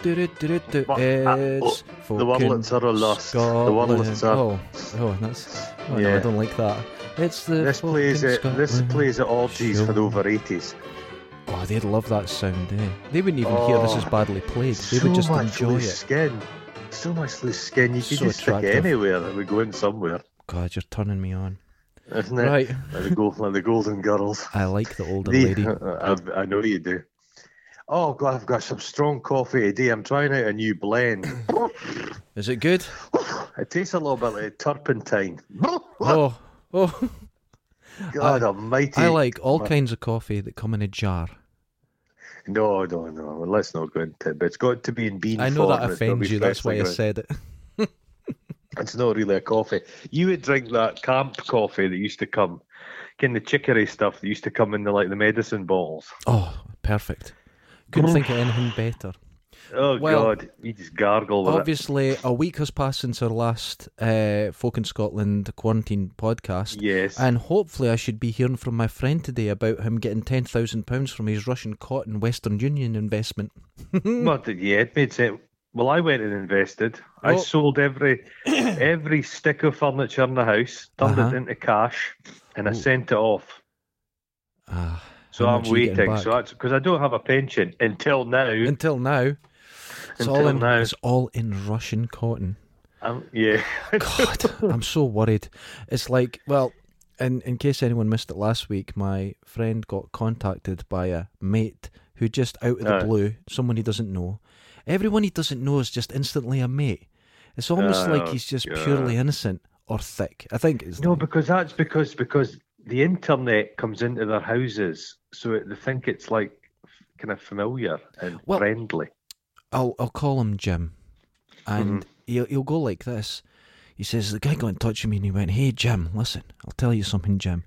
It's oh, the Wurlets are lost. The Wurlets are- Oh, oh, that's. Oh, no, I don't like that. It's the. This plays fucking at this plays at orgies for the over 80s. Oh, they'd love that sound, eh? They wouldn't even hear this Oh, is badly played. They so would just enjoy it. skin. So much loose skin. You could So just attractive. stick anywhere that would go in somewhere, God, you're turning me on. isn't it? Right. Like the, gold, like the Golden Girls. I like the older The- lady. I, I know you do. Oh God, I've got some strong coffee today. I'm trying out a new blend. Is it good? it tastes a little bit like turpentine. Oh, oh. God I- Almighty! I like all kinds of coffee that come in a jar. No, no, no. Let's not go into it. But it's got to be in bean I know form. that offends you. That's why I said it. It's not really a coffee. You would drink that camp coffee that used to come, kind of chicory stuff that used to come in the like the medicine bottles. Oh, perfect. Couldn't think of anything better. Oh Well, God, you just gargle with it. Obviously, a week has passed since our last uh, Folk in Scotland quarantine podcast. Yes. And hopefully, I should be hearing from my friend today about him getting £10,000 from his Russian cotton Western Union investment. What did yeah, it made sense. Well, I went and invested. I Oh. sold every every stick of furniture in the house, turned Uh-huh. it into cash, and I Ooh. sent it off. Ah, So I'm much are you getting waiting. So that's because I don't have a pension until now. until now, it's all Until in now. it's all in Russian cotton. I'm, yeah. God, I'm so worried. It's like, well, in in case anyone missed it last week, my friend got contacted by a mate who just out of the Aye. blue, someone he doesn't know. Everyone he doesn't know is just instantly a mate. It's almost like Oh, he's just purely innocent or thick. I think it's No, because that's because because the internet comes into their houses, so they think it's like kind of familiar and Well- friendly. I'll I'll call him Jim, and Mm-hmm. he'll he'll go like this. He says the guy got in touch with me and he went, "Hey Jim, listen, I'll tell you something, Jim,"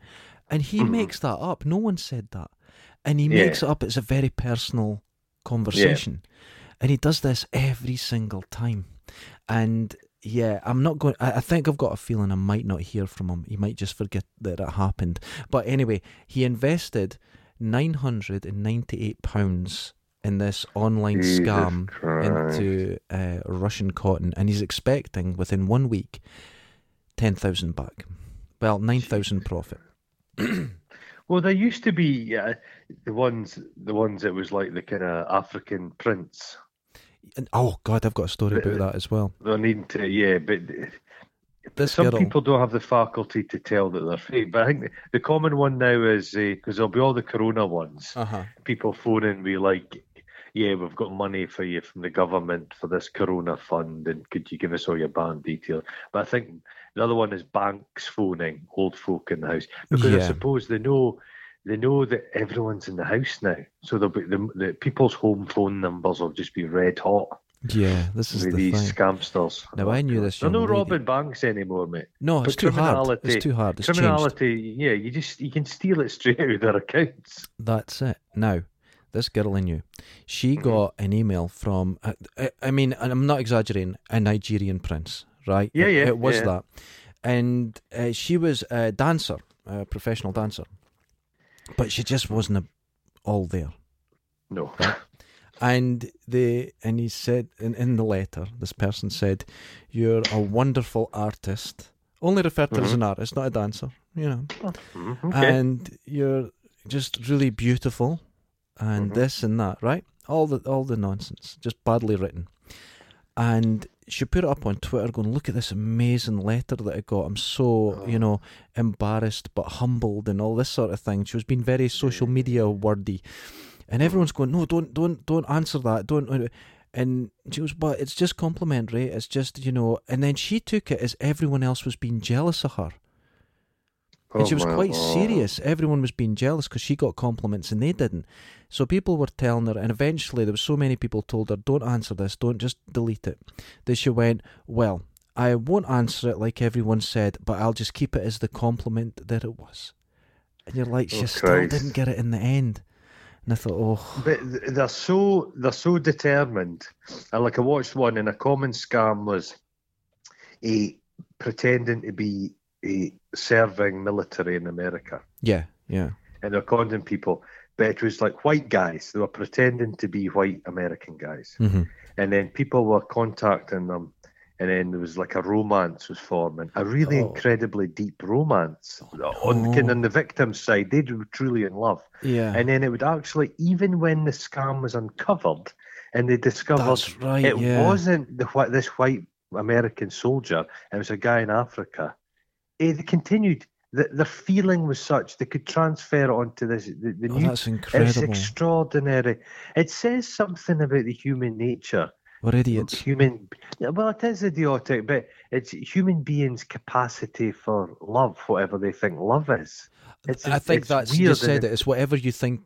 and he Mhm. makes that up. No one said that, and he Yeah. makes it up. It's a very personal conversation, and he does this every single time. And yeah, I'm not going. I, I think I've got a feeling I might not hear from him. He might just forget that it happened. But anyway, he invested nine hundred and ninety-eight pounds in this online Jesus scam Christ. into uh, Russian cotton, and he's expecting within one week ten thousand back. Well, nine thousand profit. Well, there used to be uh, the ones, the ones that was like the kind of African prince. And, oh God, I've got a story about that as well. They're needing to, yeah, but This some people don't have the faculty to tell that they're fake. But I think the, the common one now is because there'll be all the Corona ones. uh huh, People phoning me like, "Yeah, we've got money for you from the government for this Corona fund, and could you give us all your bank details?" But I think the other one is banks phoning old folk in the house because I suppose they know they know that everyone's in the house now, so they'll be the, the people's home phone numbers will just be red hot yeah, this is with the these thing. scamsters. Now, I knew this They're no lady- robbing banks anymore, mate. No, it's too hard. It's too hard. It's changed. Criminality, yeah, you just you can steal it straight out of their accounts. That's it. Now, this girl I knew, she Mhm. got an email from, I, I, I mean, and I'm not exaggerating, a Nigerian prince, right? Yeah, It- yeah, It was yeah. that. And uh, she was a dancer, a professional dancer. But she just wasn't a, all there. No. And they and he said in, in the letter, this person said, You're a wonderful artist. Only referred to as Mhm. an artist, not a dancer, you know Mhm, okay. and you're just really beautiful and Mhm. this and that right all the all the nonsense just badly written and she put it up on twitter going look at this amazing letter that i got. I'm so uh-huh. you Oh. know embarrassed but humbled and all this sort of thing. She was being very social media wordy. And uh-huh. everyone's going no don't don't don't answer that. Don't uh, and she was but it's just complimentary. It's just you know and then she took it as everyone else was being jealous of her and Oh she was my quite Lord. serious. Everyone was being jealous because she got compliments and they didn't. So people were telling her, and eventually there was so many people told her, "Don't answer this. Don't just delete it." That she went, "Well, I won't answer it like everyone said, but I'll just keep it as the compliment that it was." And you're like, she Oh, still Christ. didn't get it in the end. And I thought, oh, But they're so they're so determined. And like I watched one, and a common scam was a pretending to be a serving military in America, yeah, yeah, and they're conning people. but it was like white guys. They were pretending to be white American guys, Mhm. and then people were contacting them, and then there was like a romance was forming, a really Oh. incredibly deep romance on no. kind on the victim's side. They were truly in love, Yeah. and then it would actually, even when the scam was uncovered, and they discovered right. it yeah. wasn't the this white American soldier. It was a guy in Africa. Eh, They continued. The, their feeling was such they could transfer it onto this. The, the Oh, new, that's it's extraordinary. It says something about the human nature. We're idiots. Human. Well, it is idiotic, but it's human beings' capacity for love, whatever they think love is. It's, I think that's you said it. It's whatever you think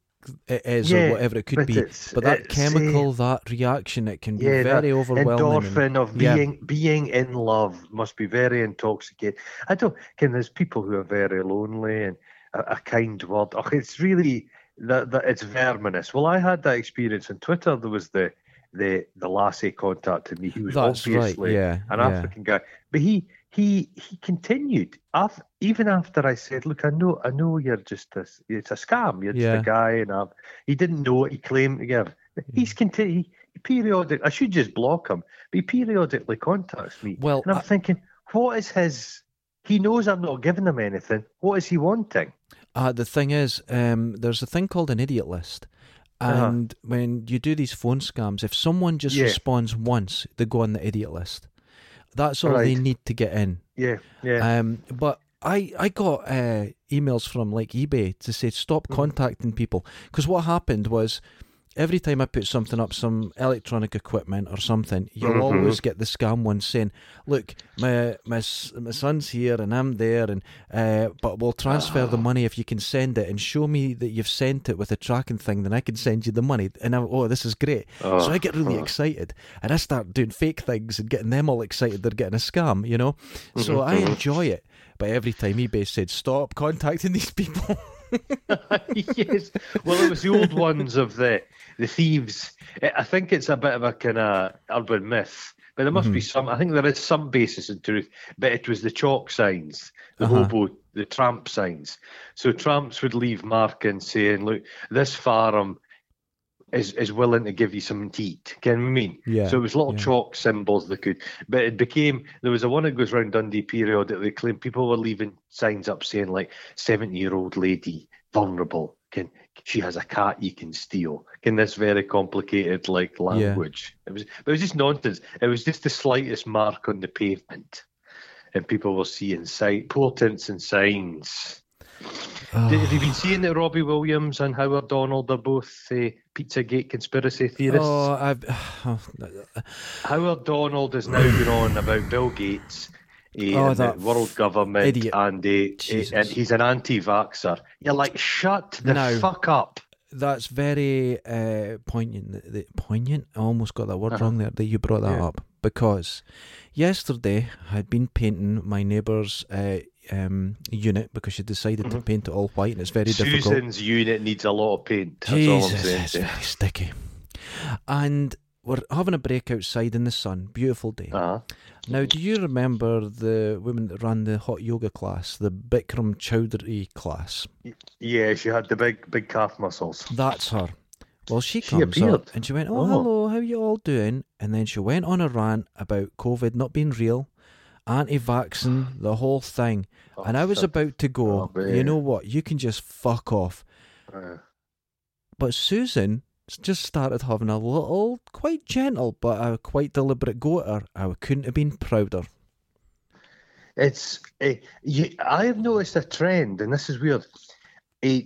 it is Yeah, or whatever it could but be. But that eh, chemical, that reaction, it can be yeah, very overwhelming. and- endorphin of yeah. being being in love must be very intoxicating. I don't. Can there's people who are very lonely and a, a kind word. Oh, it's really that that it's verminous. Well, I had that experience on Twitter. There was the the the lassie contacted me. He was That's right. obviously Yeah. an. African guy, but he he he continued. Af, even after I said, "Look, I know, I know, you're just a, it's a scam. You're just Yeah. a guy," and i he didn't know what he claimed to give. He's continued. He periodic. I should just block him, but he periodically contacts me, Well, and I'm I- thinking, what is his? He knows I'm not giving him anything. What is he wanting? Uh, the thing is, um, there's a thing called an idiot list. Uh-huh. And when you do these phone scams, if someone just Yeah. responds once, they go on the idiot list. That's all they need to get in. Yeah, yeah. Um, but I I got uh, emails from like eBay to say stop Mhm. contacting people because what happened was every time I put something up, some electronic equipment or something, you'll Mhm. always get the scam one saying, "Look, my my my son's here and I'm there, and uh, but we'll transfer the money if you can send it and show me that you've sent it with a tracking thing, then I can send you the money." And I'm, oh, this is great. Oh, So I get really oh. excited and I start doing fake things and getting them all excited they're getting a scam, you know? So Mhm, I mhm. enjoy it. But every time eBay said, stop contacting these people. yes. Well, it was the old ones of the the thieves. I I think it's a bit of a kind of urban myth, but there must be Mhm. some. I think there is some basis in truth. But it was the chalk signs, the Uh-huh. hobo, the tramp signs. So tramps would leave markings saying, "Look, this farm." Is, is willing to give you something to eat. Can you mean? Yeah, So it was little yeah. chalk symbols that could, but it became there was a one that goes around Dundee periodically. Claimed people were leaving signs up saying like seventy year old lady vulnerable. Can she has a cat you can steal? Can this very complicated like language? It was it was just nonsense. It was just the slightest mark on the pavement, and people were seeing sign portents and signs. Did- Have you been seeing that Robbie Williams and Howard Donald are both uh, Pizzagate conspiracy theorists? Oh, I've. Howard Donald has now gone on about Bill Gates, eh, Oh, the world government, idiot. and, and he's an anti-vaxxer. You're like, shut the No. fuck up. That's very uh, poignant. The, the, poignant? I almost got that word Uh-huh. wrong there that you brought that Yeah. up. Because yesterday I'd been painting my neighbour's uh, um, unit because she decided to Mhm. paint it all white and it's very difficult. Susan's unit needs a lot of paint. That's all I'm Jesus, saying. it's very sticky. And we're having a break outside in the sun. Beautiful day. Uh-huh. Now, do you remember the woman that ran the hot yoga class, the Bikram Choudhury class? Yeah, she had the big, big calf muscles. That's her. Well, she comes up and she went, "Oh, Oh. hello, how you all doing?" And then she went on a rant about COVID not being real, anti-vaccine, the whole thing. and I was Oh, shit. about to go. Oh, you know what? You can just fuck off. Uh, But Susan just started having a little, quite gentle, but a quite deliberate go at her. I couldn't have been prouder. It's eh, you, I have noticed a trend, and this is weird.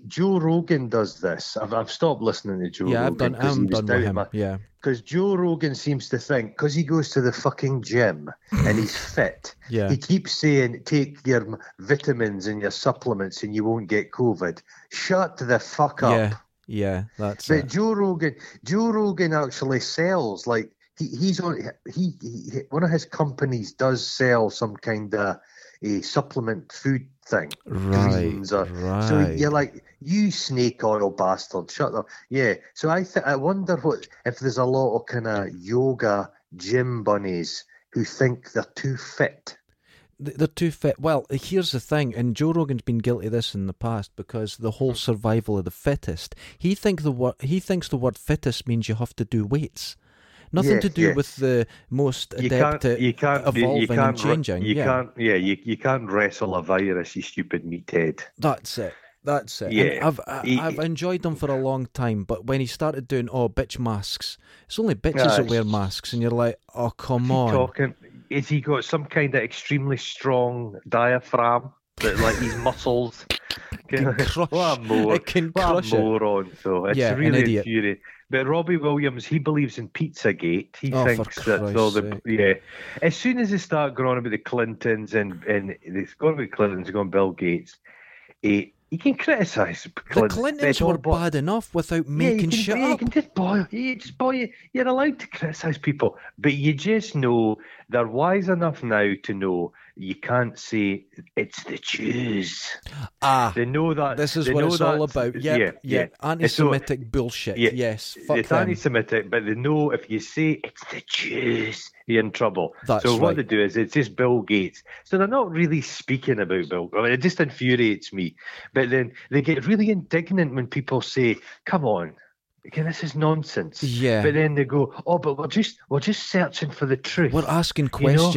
Joe Rogan does this. I've, I've stopped listening to Joe yeah, I've Rogan done. I'm was done with him. my- Yeah, Because Joe Rogan seems to think, because he goes to the fucking gym and he's fit, yeah. he keeps saying, take your vitamins and your supplements and you won't get COVID. Shut the fuck up. Yeah, yeah, that's But it. Joe Rogan, Joe Rogan actually sells like he, he's on he, he one of his companies does sell some kind of a supplement food thing. Right, greens or- right. So you're like, you snake oil bastard, shut up. Yeah. So I th- I wonder what if there's a lot of kind of yoga gym bunnies who think they're too fit. they're too fit. Well, here's the thing, and Joe Rogan's been guilty of this in the past because the whole hmm. survival of the fittest. He think the word he thinks the word fittest means you have to do weights. Nothing Yes, to do yes. with the most You adept can't, at you can't, evolving you can't, and changing. You yeah, can't, yeah, you, you can't wrestle a virus, you stupid meathead. that's it. That's it. And Yeah, I've I, I've enjoyed them for a long time, but when he started doing oh bitch masks, it's only bitches Aye. that wear masks, and you're like, oh come on. talking? Is he got some kind of extremely strong diaphragm that, like, his muscles? Can crush. what a it can what crush a moron! So it's Yeah, really infuriating. But Robbie Williams, he believes in Pizzagate. He Oh, thinks that's all the yeah. As soon as they start going on about the Clintons and and they've gone about Clintons, going Bill Gates, eh, he, you can criticise The Clintons it's were bo- bad enough without Yeah, making you can, shit yeah, you up. can just boil. You just boil. You're allowed to criticise people, but you just know they're wise enough now to know you can't say it's the Jews. Ah, They know that. this is what it's all about. Yep, yeah, yeah, anti-Semitic bullshit. yeah, yes, it's them. anti-Semitic, but they know if you say it's the Jews, you're in trouble. That's so what they do is it's just Bill Gates. So they're not really speaking about Bill. I mean, it just infuriates me. But then they get really indignant when people say, "Come on." This is nonsense. Yeah. But then they go, "Oh, but we're just we're just searching for the truth. We're asking You know?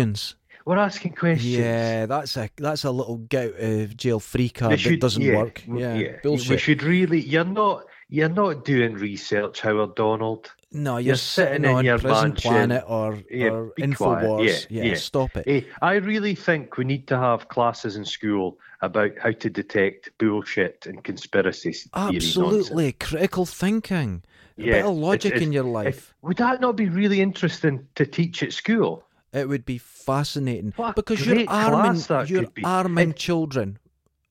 We're asking questions." Yeah, that's a that's a little get of jail free card that doesn't yeah, work. Yeah, We bullshit. should really. You're not. You're not doing research, Howard Donald. no, you're, you're sitting, in on your Prison mansion. Planet or, Yeah, or. Infowars. Yeah, yeah, yeah. stop it. Hey, I really think we need to have classes in school about how to detect bullshit and conspiracy theory. Absolutely, critical thinking. A Yeah, bit of logic it's- in your it's- life. Eh, would that not be really interesting to teach at school? It would be fascinating What because you're arming, you're arming And- children.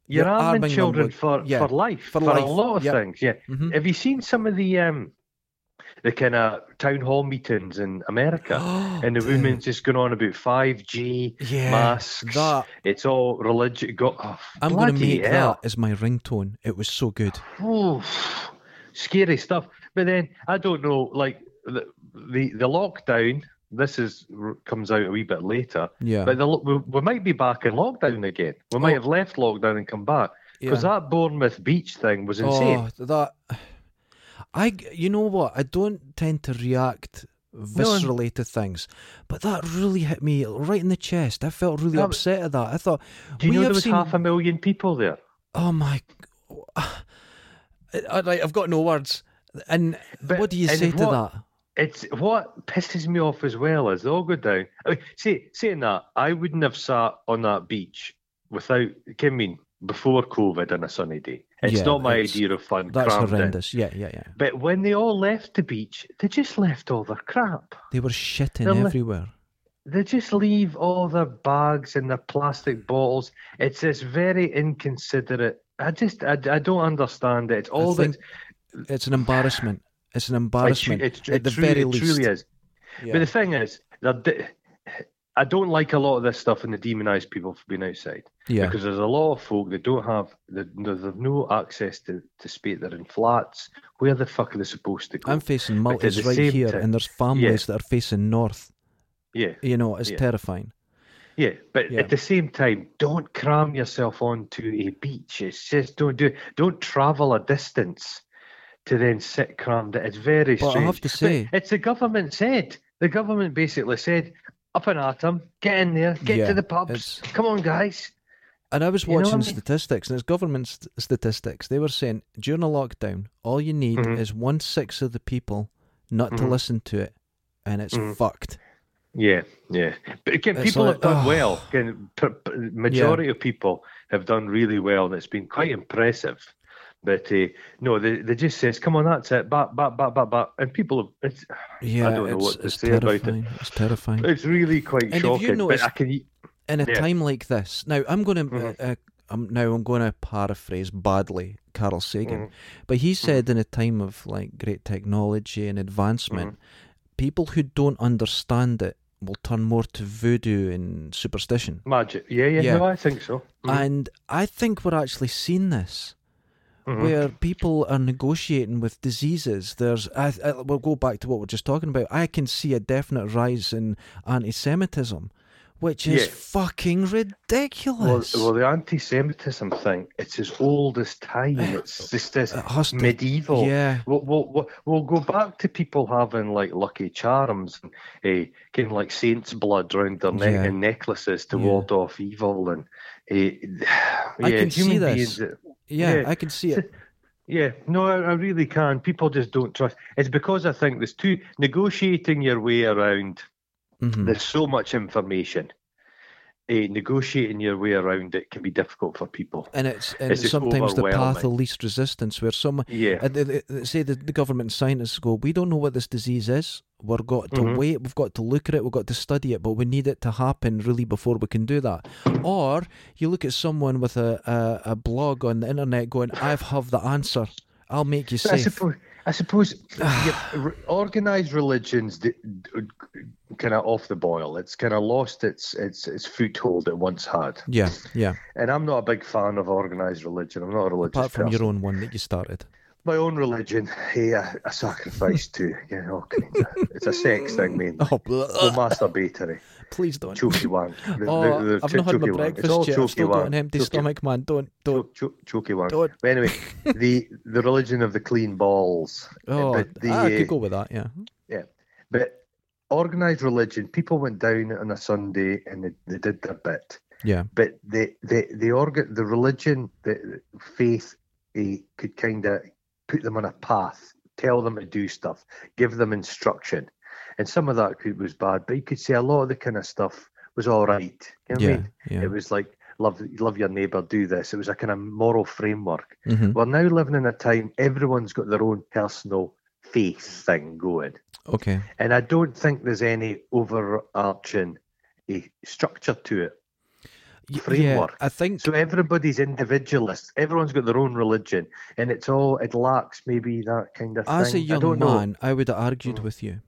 You're, You're arming, arming children with- for, yeah, for life, for for, life, a lot of yep. things. Yeah. Mhm. Have you seen some of the um, the kind of town hall meetings in America? and the Dude, women's just going on about 5G, yeah, masks. that It's all religion. Go, oh, I'm going to make hell. that as my ringtone. It was so good. Scary stuff. But then I don't know, like the the, the lockdown. This is comes out a wee bit later, Yeah, but the, we, we might be back in lockdown again. We might Oh. have left lockdown and come back because yeah. that Bournemouth beach thing was oh, insane. Oh, that I. You know what? I don't tend to react viscerally to things, but that really hit me right in the chest. I felt really upset at that. I thought, Do you know there was seen. half a million people there? Oh my! I, I've got no words. And But- what do you say to that? It's what pisses me off as well is oh, they all go down. I mean, say, saying that, I wouldn't have sat on that beach without. I mean, before COVID on a sunny day. It's Yeah, not my idea of fun. That's crammed in. horrendous. Yeah, yeah, yeah. But when they all left the beach, they just left all their crap. They were shitting They're everywhere. They just leave all their bags and their plastic bottles. It's this very inconsiderate. I just, I, I don't understand it. It's all this. It's an embarrassment. It's an It, embarrassment it, at the truly, very it least. truly is. Yeah. But the thing is, I don't like a lot of this stuff and they demonise people for being outside yeah. because there's a lot of folk that don't have, they've no access to, to space. They're in flats. Where the fuck are they supposed to go? I'm facing multis right here, time- and there's families that are facing north. yeah, You know, it's Yeah. terrifying. yeah. But Yeah. at the same time, don't cram yourself onto a beach. It's just don't do. Don't travel a distance to then sit crammed. It's very But I have to But say- it's the government said. The government basically said, "Up and at 'em, get in there, get Yeah, to the pubs. it's- Come on, guys." And I was You know I watching mean? statistics, and it's government st- statistics. They were saying during a lockdown, all you need Mhm. is one sixth of the people not to Mhm. listen to it, and it's Mhm. fucked. Yeah, yeah. But again, It's people like, have done oh. well. Again, majority of people have done really well, and it's been quite impressive. But uh, no, they, they just says, "Come on, that's it." Back, back, back, back, back, and people have. It's Yeah, don't know it's, what to it's say about it. terrifying. It's terrifying. it's really quite And have you shocking. noticed- but I can. In a yeah. time like this, now I'm going to. Mhm. Uh, I'm now I'm going to paraphrase badly Carl Sagan, Mhm. but he said in a time of like great technology and advancement, people who don't understand it will turn more to voodoo and superstition. Magic. Yeah, yeah, Yeah. No, I think so. Mhm. And I think we're actually seeing this. Mhm. where people are negotiating with diseases. There's, I, I, we'll go back to what we're just talking about. I can see a definite rise in anti-Semitism, which is Yeah. fucking ridiculous. well, the anti-Semitism thing, it's as old as time. It's just this It medieval. yeah, We'll, we'll, we'll, we'll go back to people having like lucky charms and uh, kind of like saint's blood around their neck Yeah. and necklaces to Yeah. ward off evil. And uh, yeah, I can see this. beings. Yeah, yeah. I can see it. Yeah, no, I, I really can. People just don't trust. It's because I think there's too negotiating your way around. Mhm. There's so much information. Uh, negotiating your way around it can be difficult for people. And it's and It's sometimes the path of least resistance, where someone Yeah, uh, they- they say the, the government scientists go, we don't know what this disease is. We've got to Mhm. wait. We've got to look at it. We've got to study it, but we need it to happen really before we can do that. Or you look at someone with a, a, a blog on the internet going, I have have the answer. I'll make you I safe. suppose. I suppose organized religions kind of off the boil. It's kind of lost its its its foothold it once had. Yeah, yeah. And I'm not a big fan of organized religion. I'm not a religious Apart from person. your own one that you started. My own religion, hey, I, I sacrifice to. You know, it's a sex thing, man. Oh, Oh, masturbatory, please don't. choky wank. The- Oh, the- the I've cho- not had my choky wank. It's breakfast all yet. I've still got an empty Choky- stomach, man. Don't, don't. cho- cho- choky wank. Don't. But anyway, the the religion of the clean balls. Oh, but the, I uh, could go with that. Yeah. Yeah, but organized religion, people went down on a Sunday and they, they did their bit. Yeah. But the the the organ, the religion, the faith, eh, could kind of put them on a path, tell them to do stuff, give them instruction, and some of that could, was bad. But you could say a lot of the kind of stuff was all right. You know what I Yeah. mean? Yeah. It was like love love your neighbour, do this. It was a kind of moral framework. hmm We're now living in a time everyone's got their own personal faith thing going. Okay. And I don't think there's any overarching eh, structure to it. Framework. Yeah, I think. So everybody's individualist. Everyone's got their own religion, and it's all it lacks maybe that kind of As a thing. I young know. man, I would have argued Mm. with you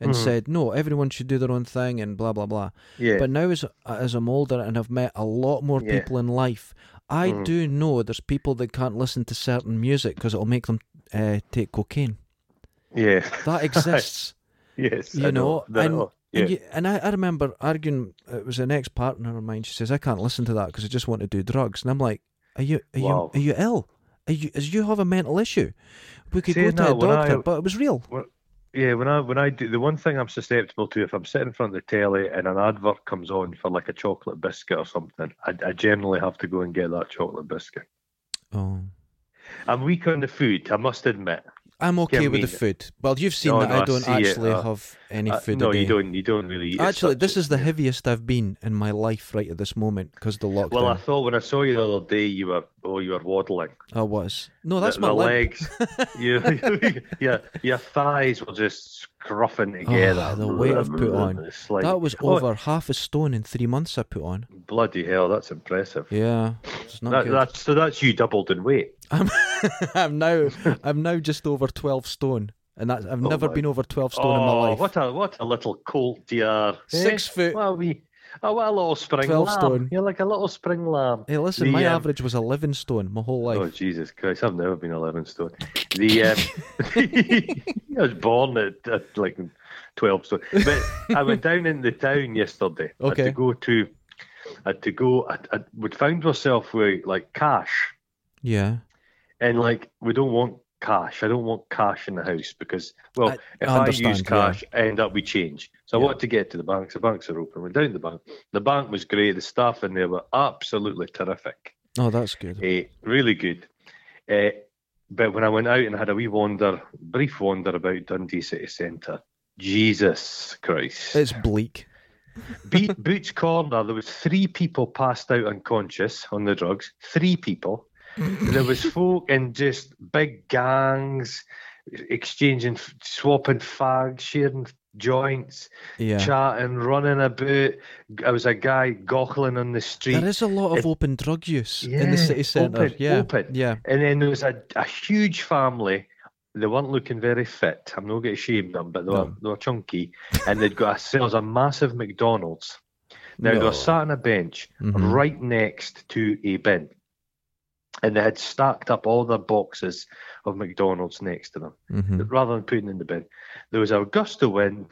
and Mhm. said, no, everyone should do their own thing and blah, blah, blah. Yeah, But now, as, as I'm older and I've met a lot more Yeah. people in life, I Mhm. do know there's people that can't listen to certain music because it'll make them uh, take cocaine. yeah, That exists. yes. you I know, That- and- yeah, And, you, and I, I remember arguing. Uh, it was an ex-partner of mine. She says I can't listen to that because I just want to do drugs. And I'm like, Are you are Wow. you are you ill? Are you as you have a mental issue? We could go to a when I- doctor, but it was real. yeah. When I when I do the one thing I'm susceptible to, if I'm sitting in front of the telly and an advert comes on for like a chocolate biscuit or something, I, I generally have to go and get that chocolate biscuit. Oh. I'm weak on the food, I must admit. I'm okay with the food. Well, you've seen No, that no, I I don't it, actually uh, have any Uh, food no, you don't. You don't really. eat. Actually, this a- is the heaviest I've been in my life right at this moment because the lockdown. Well, I thought when I saw you the other day, you were oh, you were waddling. I was. No, that's the, my the legs. you, your your thighs were just scruffing together. Oh, the weight I've put on. Like, That was oh, over half a stone in three months I put on. bloody hell, that's impressive. Yeah, it's not That, good. that's so that's you doubled in weight. I'm, I'm now I'm now just over twelve stone, and that's I've Oh never my- been over twelve stone in my Oh, life. what a what a little colt you are. Six eh? foot. A wee, oh, what a little spring 12 lamb. stone. You're like a little spring lamb. Hey, listen, The, my um, average was eleven stone my whole life. Oh Jesus Christ! I've never been eleven stone. The um, I was born at, at like twelve stone. But I went down in the town yesterday. I had Okay. to go to. I had to go. I, I would found myself with like cash, Yeah, and like we don't want cash. I don't want cash in the house because well, I- if I I, use yeah. cash, I end up with change. So Yeah. I want to get to the banks. The banks are open. We're down the bank. The bank was great. The staff in there were absolutely terrific. oh, that's good. Eh, really good. Eh, but when I went out and had a wee wander, brief wander about Dundee City Centre, Jesus Christ. It's bleak. Be- Boots Corner, there was three people passed out unconscious on the drugs. Three people. There was folk in just big gangs, exchanging, swapping fags, sharing joints, Yeah, chatting, running about. There was a guy goggling on the street. there is a lot of It- open drug use in the city centre. open, yeah, open. yeah. And then there was a, a huge family. They weren't looking very fit. I'm not going to shame them, but they were, No. they were chunky. And they'd got a, there was a massive McDonald's. Now they were sat on a bench Mhm. right next to a bin. And they had stacked up all their boxes of McDonald's next to them Mhm. rather than putting in the bin. There was a gust of wind,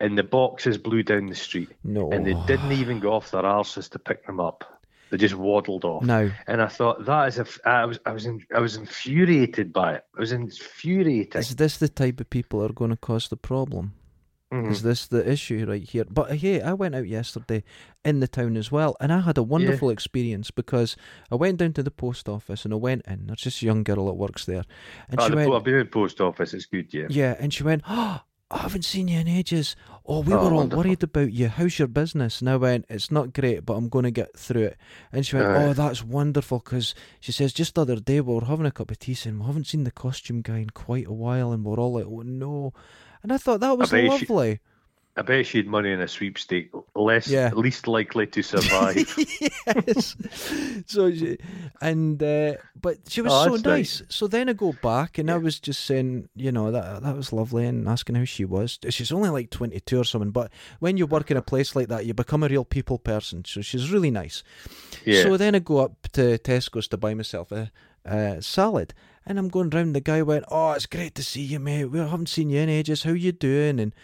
and the boxes blew down the street, No. and they didn't even go off their arses to pick them up. They just waddled off. No. And I thought that is a. f- I was I was in, I was infuriated by it. I was infuriated. Is this the type of people that are going to cause the problem? Mhm. Is this the issue right here? But uh, hey, I went out yesterday in the town as well, and I had a wonderful experience because I went down to the post office and I went in. There's this young girl that works there, and Oh, she the, went, I've been in the post office. It's good, yeah. yeah, and she went, oh, I haven't seen you in ages. Oh, we Oh, were all wonderful. worried about you. How's your business? And I went, it's not great, but I'm going to get through it. And she went, Aye. oh, that's wonderful because she says just the other day we were having a cup of tea saying we haven't seen the costume guy in quite a while, and we're all like, oh no. And I thought that was she- lovely. I bet she had money in a sweepstake, less Yeah. least likely to survive. yes. So, she, and uh, but she was Oh, so nice. nice. So then I go back and I was just saying, you know, that that was lovely and asking how she was. She's only like twenty two or something, but when you work in a place like that, you become a real people person. So she's really nice. yeah. So then I go up to Tesco's to buy myself a, a salad, and I'm going round. The guy went, "Oh, it's great to see you, mate. We haven't seen you in ages. How you doing?" And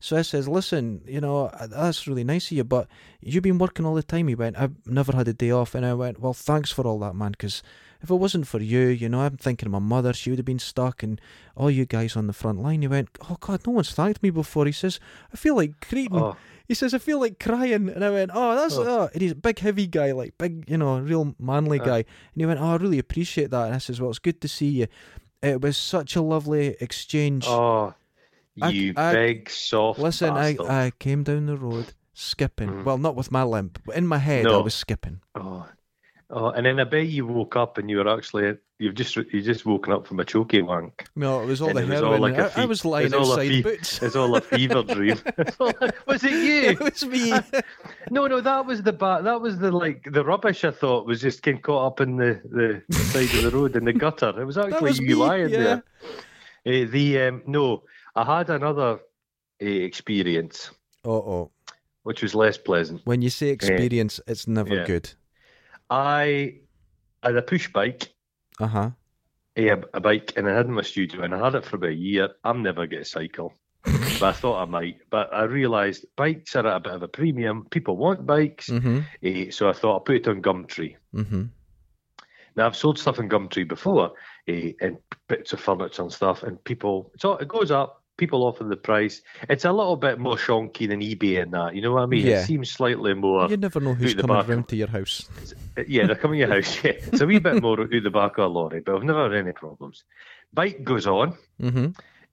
so I says, "Listen, you know that's really nice of you, but you've been working all the time." He went, "I've never had a day off," and I went, "Well, thanks for all that, man, because." If it wasn't for you, you know, I'm thinking of my mother, she would have been stuck, and all you guys on the front line. He went, Oh, God, no one's thanked me before. He says, I feel like creating oh, he says, I feel like crying. And I went, Oh, that's, Oh. oh. And he's a big, heavy guy, like big, you know, real manly Uh. guy. And he went, Oh, I really appreciate that. And I says, Well, it's good to see you. It was such a lovely exchange. oh, you I- big soft Listen, I, bastard. I came down the road skipping. Mm. Well, not with my limp, but in my head, I was skipping. Oh, oh, and then I bet you woke up and you were actually you've just you just woken up from a choky wank. No, it was all And the it was all heroin. like a I, I fe- was lying it's all a outside fe- boots. It's all a fever dream. was it it you? was me. No, no, that was the ba- that was the like the rubbish I thought was just getting caught up in the, the side of the road in the gutter. It was actually was you me, lying yeah. there. Eh, the um, no, I had another uh, experience oh, oh. which was less pleasant. When you say experience, it's never Yeah. good. I had a push bike Uh huh. Yeah, a bike, and I had it in my studio, and I had it for about a year. I'm never going to cycle, but I thought I might. But I realised bikes are at a bit of a premium. People want bikes, Mm-hmm. eh, so I thought I'll put it on Gumtree. Mm-hmm. Now I've sold stuff on Gumtree before, eh, and bits of furniture and stuff, and people, it's all, it goes up. People offer the price. It's a little bit more shonky than eBay and that. You know what I mean? Yeah. It seems slightly more. You never know who's coming back- round to your house. Yeah, they're coming to your house. Yeah, it's a wee bit more out the back of a lorry, but I've never had any problems. Bike goes on. Mm-hmm.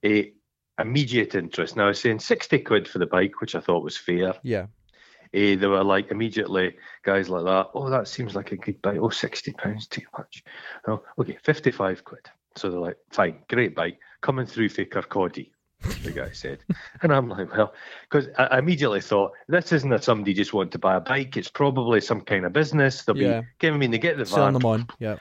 a immediate interest. Now I was saying sixty quid for the bike, which I thought was fair. Yeah. Eh, they were like immediately guys like that. Oh, that seems like a good bike. Oh, 60 pounds too much. Oh, okay, fifty-five quid. So they're like, fine, great bike coming through for Kirkcaldy. The guy said, and I'm like, well, because I immediately thought this isn't a somebody just want to buy a bike. It's probably some kind of business. They'll Yeah. be giving me. They get the van, them on. Yeah.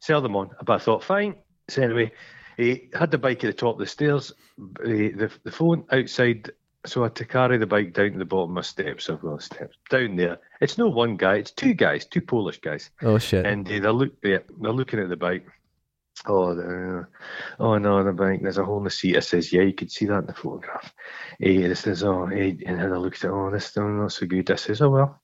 sell them on. But I thought, fine. So anyway, he had the bike at the top of the stairs, the, the phone outside. So I had to carry the bike down to the bottom of my steps. I've got steps down there. It's no one guy, it's two guys, two Polish guys. Oh shit. And they're, look, yeah, they're looking at the bike. Oh, the, oh no, the bike, there's a hole in the seat. I says, yeah, you could see that in the photograph. Eh, this says, oh, eh, and then I looked at, oh, this is not so good. I says, oh, well,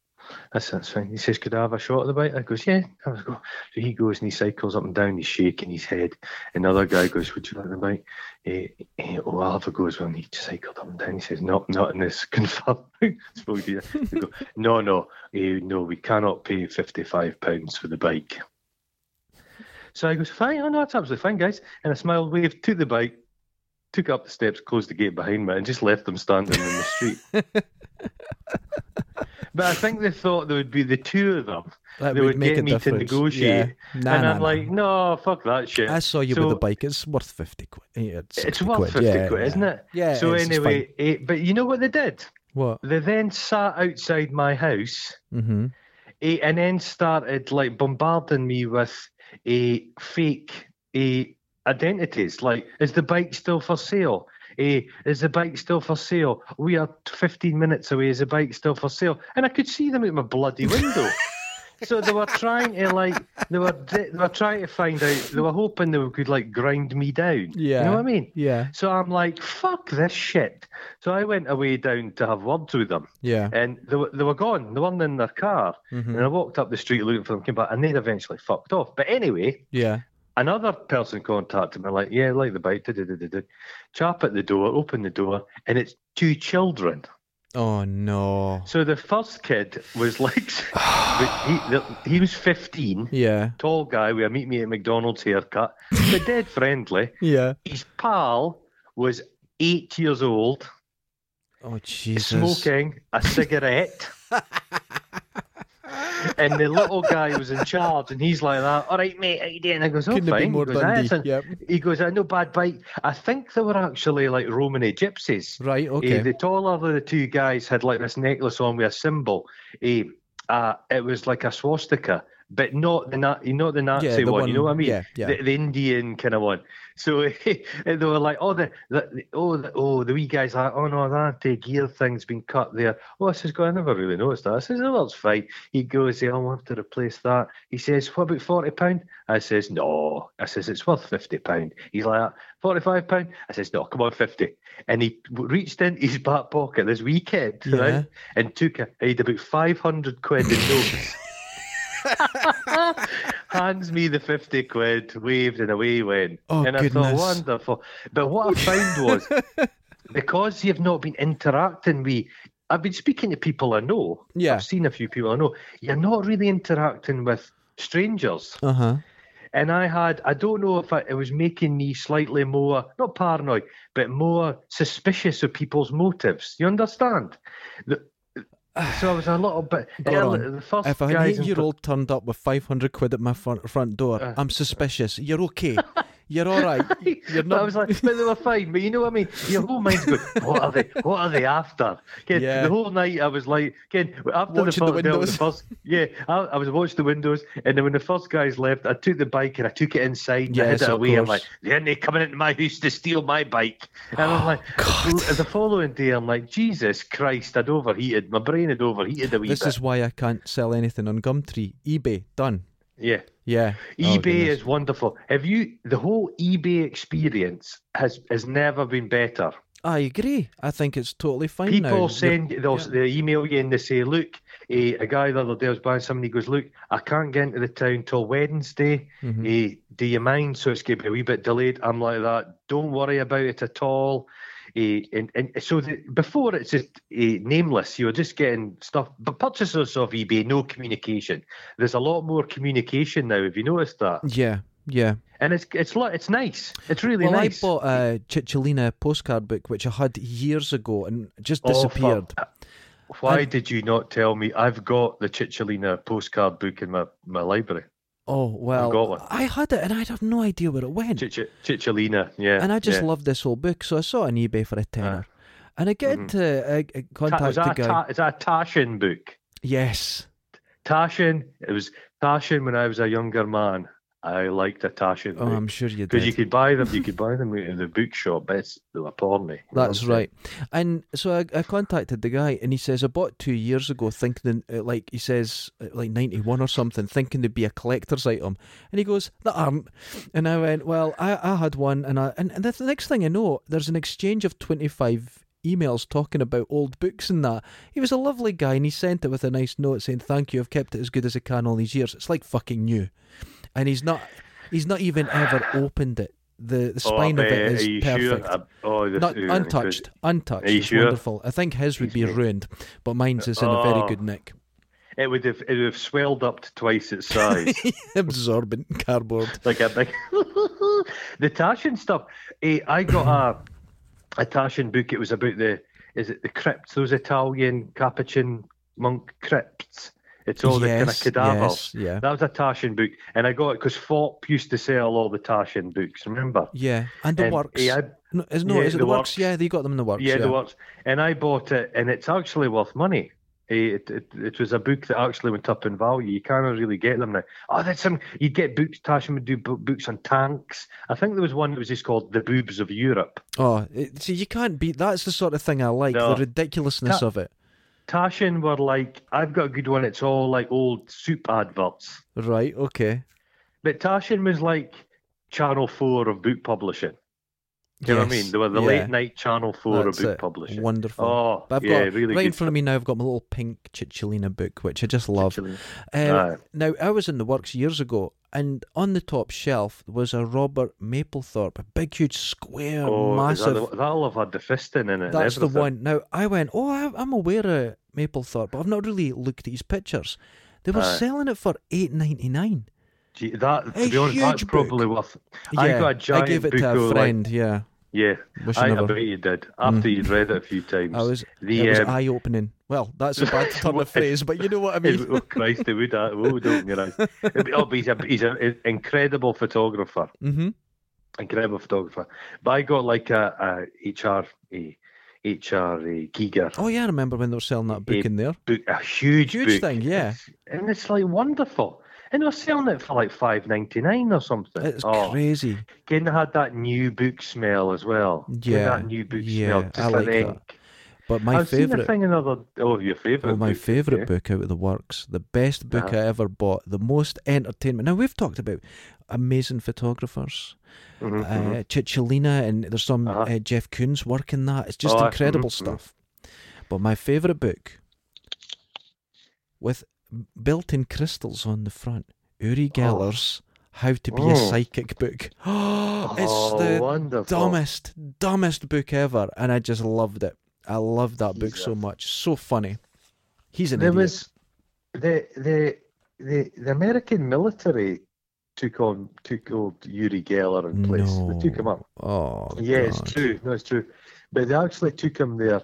that's, that's fine. He says, could I have a shot of the bike? I goes, yeah. I was go. So he goes and he cycles up and down, he's shaking his head. And the other guy goes, would you like the bike? Eh, eh, oh, I'll have a go as well. And he cycled up and down. He says, no, not in this confirm. Spoke to you. They go, no, no, eh, no, we cannot pay £55 for the bike. So I goes, fine, oh no, that's absolutely fine, guys. And I smiled, waved, took the bike, took up the steps, closed the gate behind me, and just left them standing in the street. but I think they thought there would be the two of them, that they would would get me to negotiate. Yeah. Nah, and nah, I'm nah. like, no, fuck that shit. I saw you So- with the bike. It's worth fifty quid. It's, it's worth quid. 50 yeah, quid, yeah. isn't it? Yeah. so it anyway, eh, but you know what they did? What? They then sat outside my house Mm-hmm. eh, and then started like bombarding me with a fake a identities. Like is the bike still for sale? Eh, is the bike still for sale? We are 15 minutes away. Is the bike still for sale? And i could see them at my bloody window so they were trying to like they were they were trying to find out. They were hoping they could like grind me down. Yeah. you know what I mean. Yeah. So I'm like, fuck this shit. So I went away down to have words with them, Yeah. and they were they were gone. They weren't in their car, Mhm. and I walked up the street looking for them, came back, and they'd eventually fucked off. But anyway, Yeah. another person contacted me, like, yeah, I like the bike. da, da, da, da, da. Chap at the door, open the door, and it's two children. Oh no. So the first kid was like, he, he was 15, Yeah. tall guy We meet me at McDonald's haircut, but dead friendly. Yeah. His pal was eight years old, Oh Jesus. smoking a cigarette. And the little guy was in charge, and he's like that. All right, mate, how you doing? I goes, oh, Couldn't have been fine. more He goes, "Ah, Dundee. it's a-" Yep. He goes, I no bad bite. I think they were actually like Romany gypsies. Right. Eh, Okay. the taller of the two guys had like this necklace on with a symbol. Eh, uh, it was like a swastika, but not the Na- not the Nazi Yeah, the one, You know what I mean? Yeah. Yeah. The, the Indian kind of one. So they were like, oh, the, the oh, the, oh, the wee guys like, oh no, that gear thing's been cut there. Oh, I says, God, I never really noticed that. I says, oh, that's fine. He goes, yeah, I'll have to replace that. He says, what about forty pound? I says, no. I says, it's worth fifty pound. He's like, forty-five pound. I says, no, come on, fifty. And he reached in his back pocket, this wee kid, Yeah. right, and took a, he had about five hundred quid in notes. hands me the 50 quid, waved, and away went. Oh, and I goodness. thought, wonderful. But what I found was, because you've not been interacting with, I've been speaking to people I know. Yeah. I've seen a few people I know. You're not really interacting with strangers. Uh huh. And I had, I don't know if I, it was making me slightly more, not paranoid, but more suspicious of people's motives. You understand? The, so I was a little bit. Early- on. the first If an eight-year-old turned up with five hundred quid at my front front door, Uh. I'm suspicious. You're okay. You're all right. You're not. I was like, but they were fine. But you know what I mean? Your whole mind's going, what are they? What are they after? Yeah. The whole night I was like, again, after the the first, with windows. the first, yeah, I, I was watching the windows, and then when the first guys left, I took the bike and I took it inside and I hid it away. I'm course. like, they're they coming into my house to steal my bike, and I'm oh, like, the following day, I'm like, Jesus Christ, I'd overheated. My brain had overheated a wee this bit. is why I can't sell anything on Gumtree. eBay done. yeah. Yeah. Oh, eBay goodness. is wonderful. Have you the whole eBay experience has has never been better. I agree. I think it's totally fine now. People You're- send they'll, yeah. they email you and they say, "Look, eh, a guy the other day was buying somebody goes, look, I can't get into the town till Wednesday. Mhm. Eh, do you mind? So it's going to be a wee bit delayed." I'm like that. Don't worry about it at all. Eh, and, and so the, before it's just eh, nameless, you're just getting stuff. But purchasers of eBay, no communication. There's a lot more communication now. Have you noticed that? Yeah. Yeah. And it's it's it's nice. It's really well, nice. I bought a Cicciolina postcard book which I had years ago and just Oh, disappeared. Why I- did you not tell me? I've got the Cicciolina postcard book in my, my library. Oh well. I had it and I have no idea where it went. Chichi- Cicciolina, yeah. and I just yeah. loved this whole book, so I saw it on eBay for a tenner. and I get Mhm. into uh, uh, Ta- contact was the guy. ta- is that a Taschen book? yes. Taschen, it was Taschen when I was a younger man. I liked a Taschen Oh, book. I'm sure you did. Because you could buy them, you could buy them in the bookshop, but it's, they were porny. That's right. And so I, I contacted the guy, and he says I bought two years ago, thinking uh, like he says uh, like ninety one or something, thinking they'd be a collector's item. And he goes, "That aren't." And I went, "Well, I, I had one, and I and, and the next thing I know, there's an exchange of twenty five emails talking about old books and that. He was a lovely guy, and he sent it with a nice note saying, "Thank you, I've kept it as good as I can all these years." It's like fucking new, and he's not. He's not even ever opened it. The the Oh, spine of it is perfect. Sure? Uh, oh, this, Not untouched, untouched. It's sure? wonderful. I think his would be ruined, but mine's is in a very Oh. good nick. It would have it would have swelled up to twice its size. Absorbent cardboard. like a big the Taschen stuff. Eh, I got a a Taschen book. It was about the is it the crypts? Those Italian Capuchin monk crypts. It's all the kind of cadavers. yes, yeah, That was a Taschen book, and I got it because Fopp used to sell all the Taschen books. Remember? yeah. And the And, works. I- no, is, no, yeah, is it the the works? works. Yeah, they got them in the works. yeah, Yeah, the works. And I bought it, and it's actually worth money. It, it, it was a book that actually went up in value. You can't really get them now. Oh, that's some. You'd get books. Taschen would do books on tanks. I think there was one that was just called "The Boobs of Europe." Oh, it, see, you can't beat. That's the sort of thing I like. No. The ridiculousness Ta- of it. Taschen were like, I've got a good one. It's all like old soup adverts. Right. Okay. But Taschen was like Channel 4 of book publishing. Do you know what I mean? They were the yeah. late night Channel 4 That's of book it. publishing. Wonderful. Oh, But I've yeah, got really right in front of me now. I've got my little pink Cicciolina book, which I just love. Uh, now I was in the works years ago, and on the top shelf was a Robert Mapplethorpe, a big, huge, square, Oh, massive. that that'll have had the fisting in it. and That's the one. Now I went, oh, I- I'm aware of Mapplethorpe, but I've not really looked at his pictures. They were Aye. selling it for eight ninety nine. Gee, that, to A be honest, that's huge probably worth. Yeah, I got a giant gave it book to a of, like- friend. yeah, Yeah, wish I, I I bet you did. After you'd read it a few times. I was. the, it was um, eye opening. Well, that's a bad turn of phrase, but you know what I mean. oh Christ, it would, uh, would open your eyes. Oh, he's a he's an incredible photographer, Mm-hmm. incredible photographer. But I got like a, a HR a Giger Oh yeah, I remember when they were selling that book Eh, in there. book, a huge Huge book. thing, yeah. It's- and it's like wonderful. And they're selling it for like five ninety nine or something. It's oh, crazy. Again, had that new book smell as well. Yeah, that new book yeah, smell. Just I like an that. But my I've favorite. thing another. Oh, your favorite. Oh, my book, favourite yeah. book out of the works, the best book Uh-huh. I ever bought, the most entertainment. Now we've talked about amazing photographers, Mhm, mhm. uh, Cicciolina, and there's some Uh-huh. uh, Jeff Koons work in that. It's just Oh, incredible mhm, mhm. stuff. But my favourite book, with built-in crystals on the front, Uri Geller's "How to Be a Oh. Psychic" book. it's oh, the wonderful. dumbest, dumbest book ever, and I just loved it. I love that book He's so much. So funny. He's an There idiot. was the the the the American military took on took old Uri Geller in place. no. They took him up. Oh, Yeah, God. it's true. No, it's true. But they actually took him there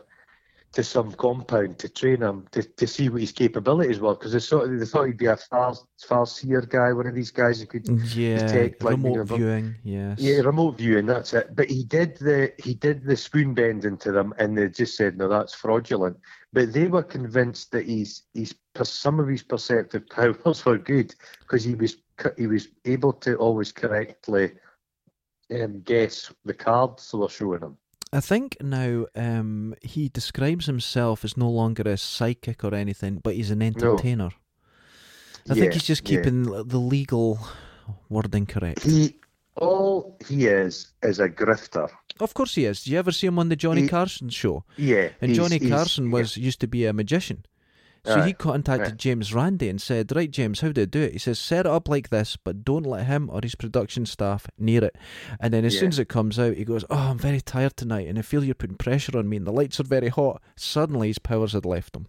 to some compound to train him to, to see what his capabilities were because they thought they thought he'd be a far far seer guy, one of these guys who could Yeah, detect, like, remote you know, viewing. Yes. Yeah, remote viewing. That's it. But he did the he did the spoon bending to them, and they just said, "No, that's fraudulent." But they were convinced that he's he's some of his perceptive powers were good because he was he was able to always correctly um, guess the cards they were showing him. I think now um, he describes himself as no longer a psychic or anything, but he's an entertainer. I think he's just yeah. keeping the legal wording correct. He all he is is a grifter. Of course he is. Did you ever see him on the Johnny He- Carson show? Yeah, And Johnny Carson was used to be a magician. So Aye, he contacted aye. James Randi and said, Right, James, how do I do it? He says, Set it up like this, but don't let him or his production staff near it. And then as soon as it comes out, he goes, Oh, I'm very tired tonight and I feel you're putting pressure on me and the lights are very hot. Suddenly his powers had left him.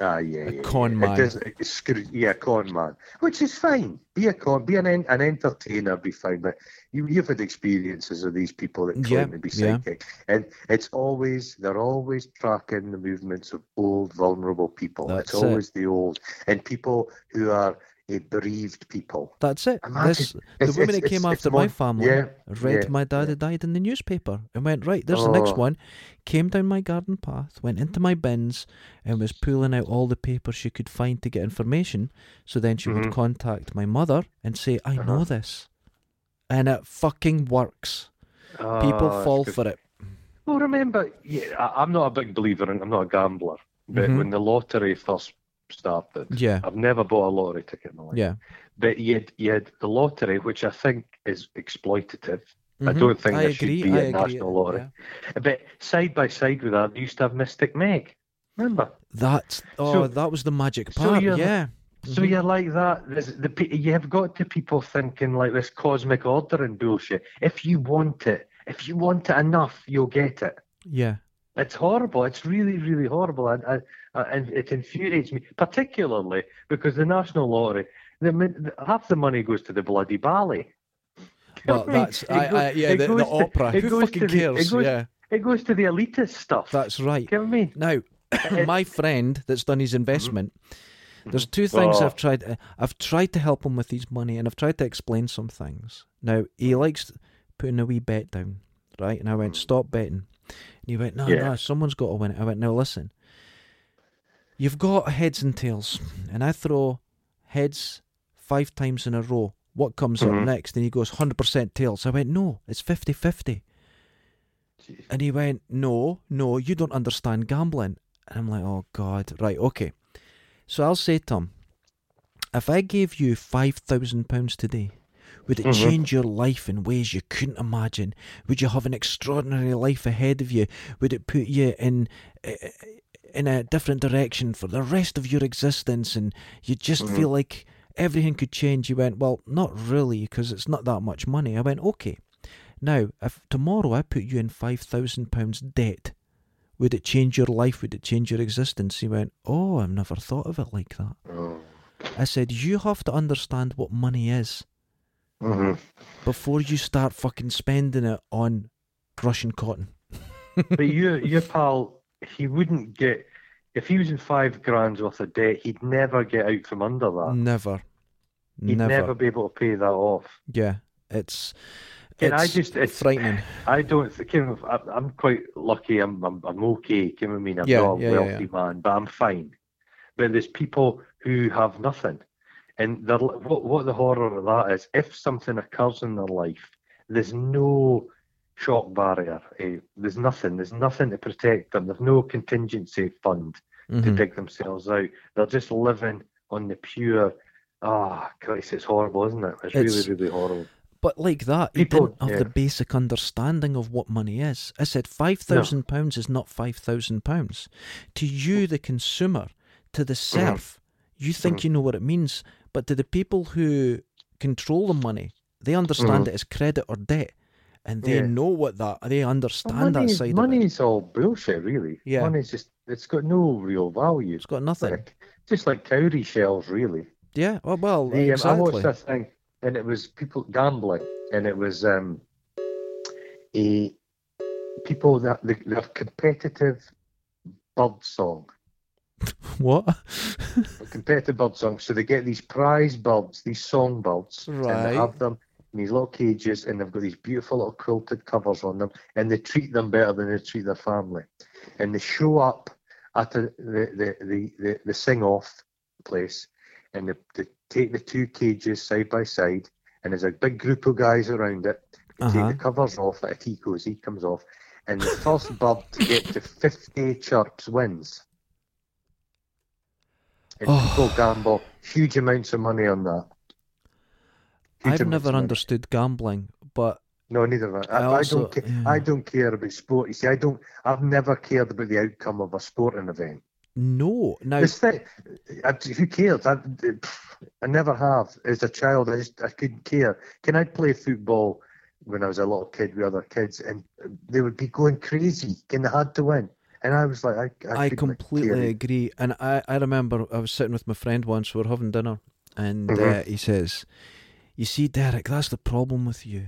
Ah, yeah, A yeah, con yeah. man. It does, screw- yeah, con man, which is fine. Be a con, be an an entertainer, be fine. But you, you've had experiences of these people that claim Yeah, to be psychic, and it's always they're always tracking the movements of old, vulnerable people. That's it's it. always the old and people who are uh, bereaved people. That's it. This, the it's- that came after my family yeah, read yeah, my dad yeah. had died in the newspaper and went, Right, there's the next Oh. one. Came down my garden path, went into my bins, and was pulling out all the papers she could find to get information. So then she would Mhm. contact my mother and say, I know Uh-huh. this. And it fucking works. People Ah, fall for it. Well, remember, yeah, I, I'm not a big believer, and I'm not a gambler. But Mhm. when the lottery first started, Yeah. I've never bought a lottery ticket in my life. Yeah. But you had, you had the lottery, which I think is exploitative. I Mhm. don't think I there agree. should be I a agree. national lottery. yeah. But side by side with that, they used to have Mystic Meg. Remember? That's oh, So- that was the magic so part. you're- yeah. So Mhm. you're like that. There's the you have got to people thinking like this cosmic order and bullshit. If you want it, if you want it enough, you'll get it. Yeah. It's horrible. It's really, really horrible, and and, Uh, and it infuriates me, particularly because the national lottery, the, min- half the money goes to the bloody Bally. Well, I mean, that's it I, go- I, yeah, the, the goes to- opera. Who fucking to the- it cares? goes- yeah, It goes to the elitist stuff. that's right. Get what I mean? Now, my friend that's done his investment, there's two mm-hmm. things Oh. I've tried. uh, I've tried to help him with his money, and I've tried to explain some things. Now he likes putting a wee bet down, right? And I went, mm. stop betting. And he went, no, Yeah. no, someone's got to win it. I went, "No, listen, you've got heads and tails, and I throw heads five times in a row. What comes up Mhm. next? And he goes, 100% tails. I went, no, it's 50 50. And he went, No, no, you don't understand gambling. And I'm like, oh God, right, okay. So I'll say to him, if I gave you five thousand pounds today, would it Mhm. change your life in ways you couldn't imagine? Would you have an extraordinary life ahead of you? Would it put you in eh, in a different direction for the rest of your existence, and you just Mhm. feel like everything could change? You went, well, not really, because it's not that much money. I went, okay. Now, if tomorrow I put you in five thousand pounds debt, would it change your life? Would it change your existence? He went, oh, I've never thought of it like that. Oh. I said, you have to understand what money is hmm before you start fucking spending it on Russian cotton. but you, your pal, he wouldn't get if he was in five grand's worth of debt. He'd never get out from under that. Never. He'd Never. never be able to pay that off. Yeah, it's And I just- it's- frightening. I don't think I'm, I'm quite lucky. I'm I'm, I'm okay. What I mean? I'm Yeah, not a yeah, yeah, wealthy man, but I'm fine. But there's people who have nothing, and they're, what what the horror of that is. If something occurs in their life, there's no shock barrier. eh, There's nothing. There's nothing to protect them. There's no contingency fund to Mhm. dig themselves out. They're just living on the pure. Ah, Christ, it's horrible, isn't it? It's, It's- really, really horrible. But like that, People- didn't have yeah. the basic understanding of what money is. I said five thousand pounds is not five thousand pounds. To you, the consumer, to the Mm-hmm. serf, you think you know what it means, but to the people who control the money, they understand Mhm. it as credit or debt, and they Yeah. know what that they Well, understand that money, side of it. money's all bullshit, really. Yeah. Money's just, it's got no real value. It's got nothing. Like, just like cowrie shells, really. Yeah. Well, well The, um, I exactly. watched this thing, and it was people gambling, and it was um, a people that they, they're competitive bird song, What? competitive bird song. So they get these prize birds, these song birds, and they have them in these little cages, and they've got these beautiful little quilted covers on them, and they treat them better than they treat their family, and they show up at the the the the, the, sing off place, and they, they take the two cages side by side, and there's a big group of guys around it. They Uh-huh. Take the covers off, like he goes, he comes off, and the first bird to get to 50 chirps wins. And Oh. people gamble huge amounts of money on that. I've never understood gambling, but No, neither have I. I I, I also- don't. Ca- yeah. I don't care about sport. You see, I don't. I've never cared about the outcome of a sporting event. no. Now, thing, I, who cares? I, I never have. As a child, I just I couldn't care. Can I play football when I was a little kid with other kids, and they would be going crazy, and they had to win, and I was like, I, I, I completely agree. And I, I remember I was sitting with my friend once, we were having dinner, and Mhm. uh, he says, You see, Derek, that's the problem with you.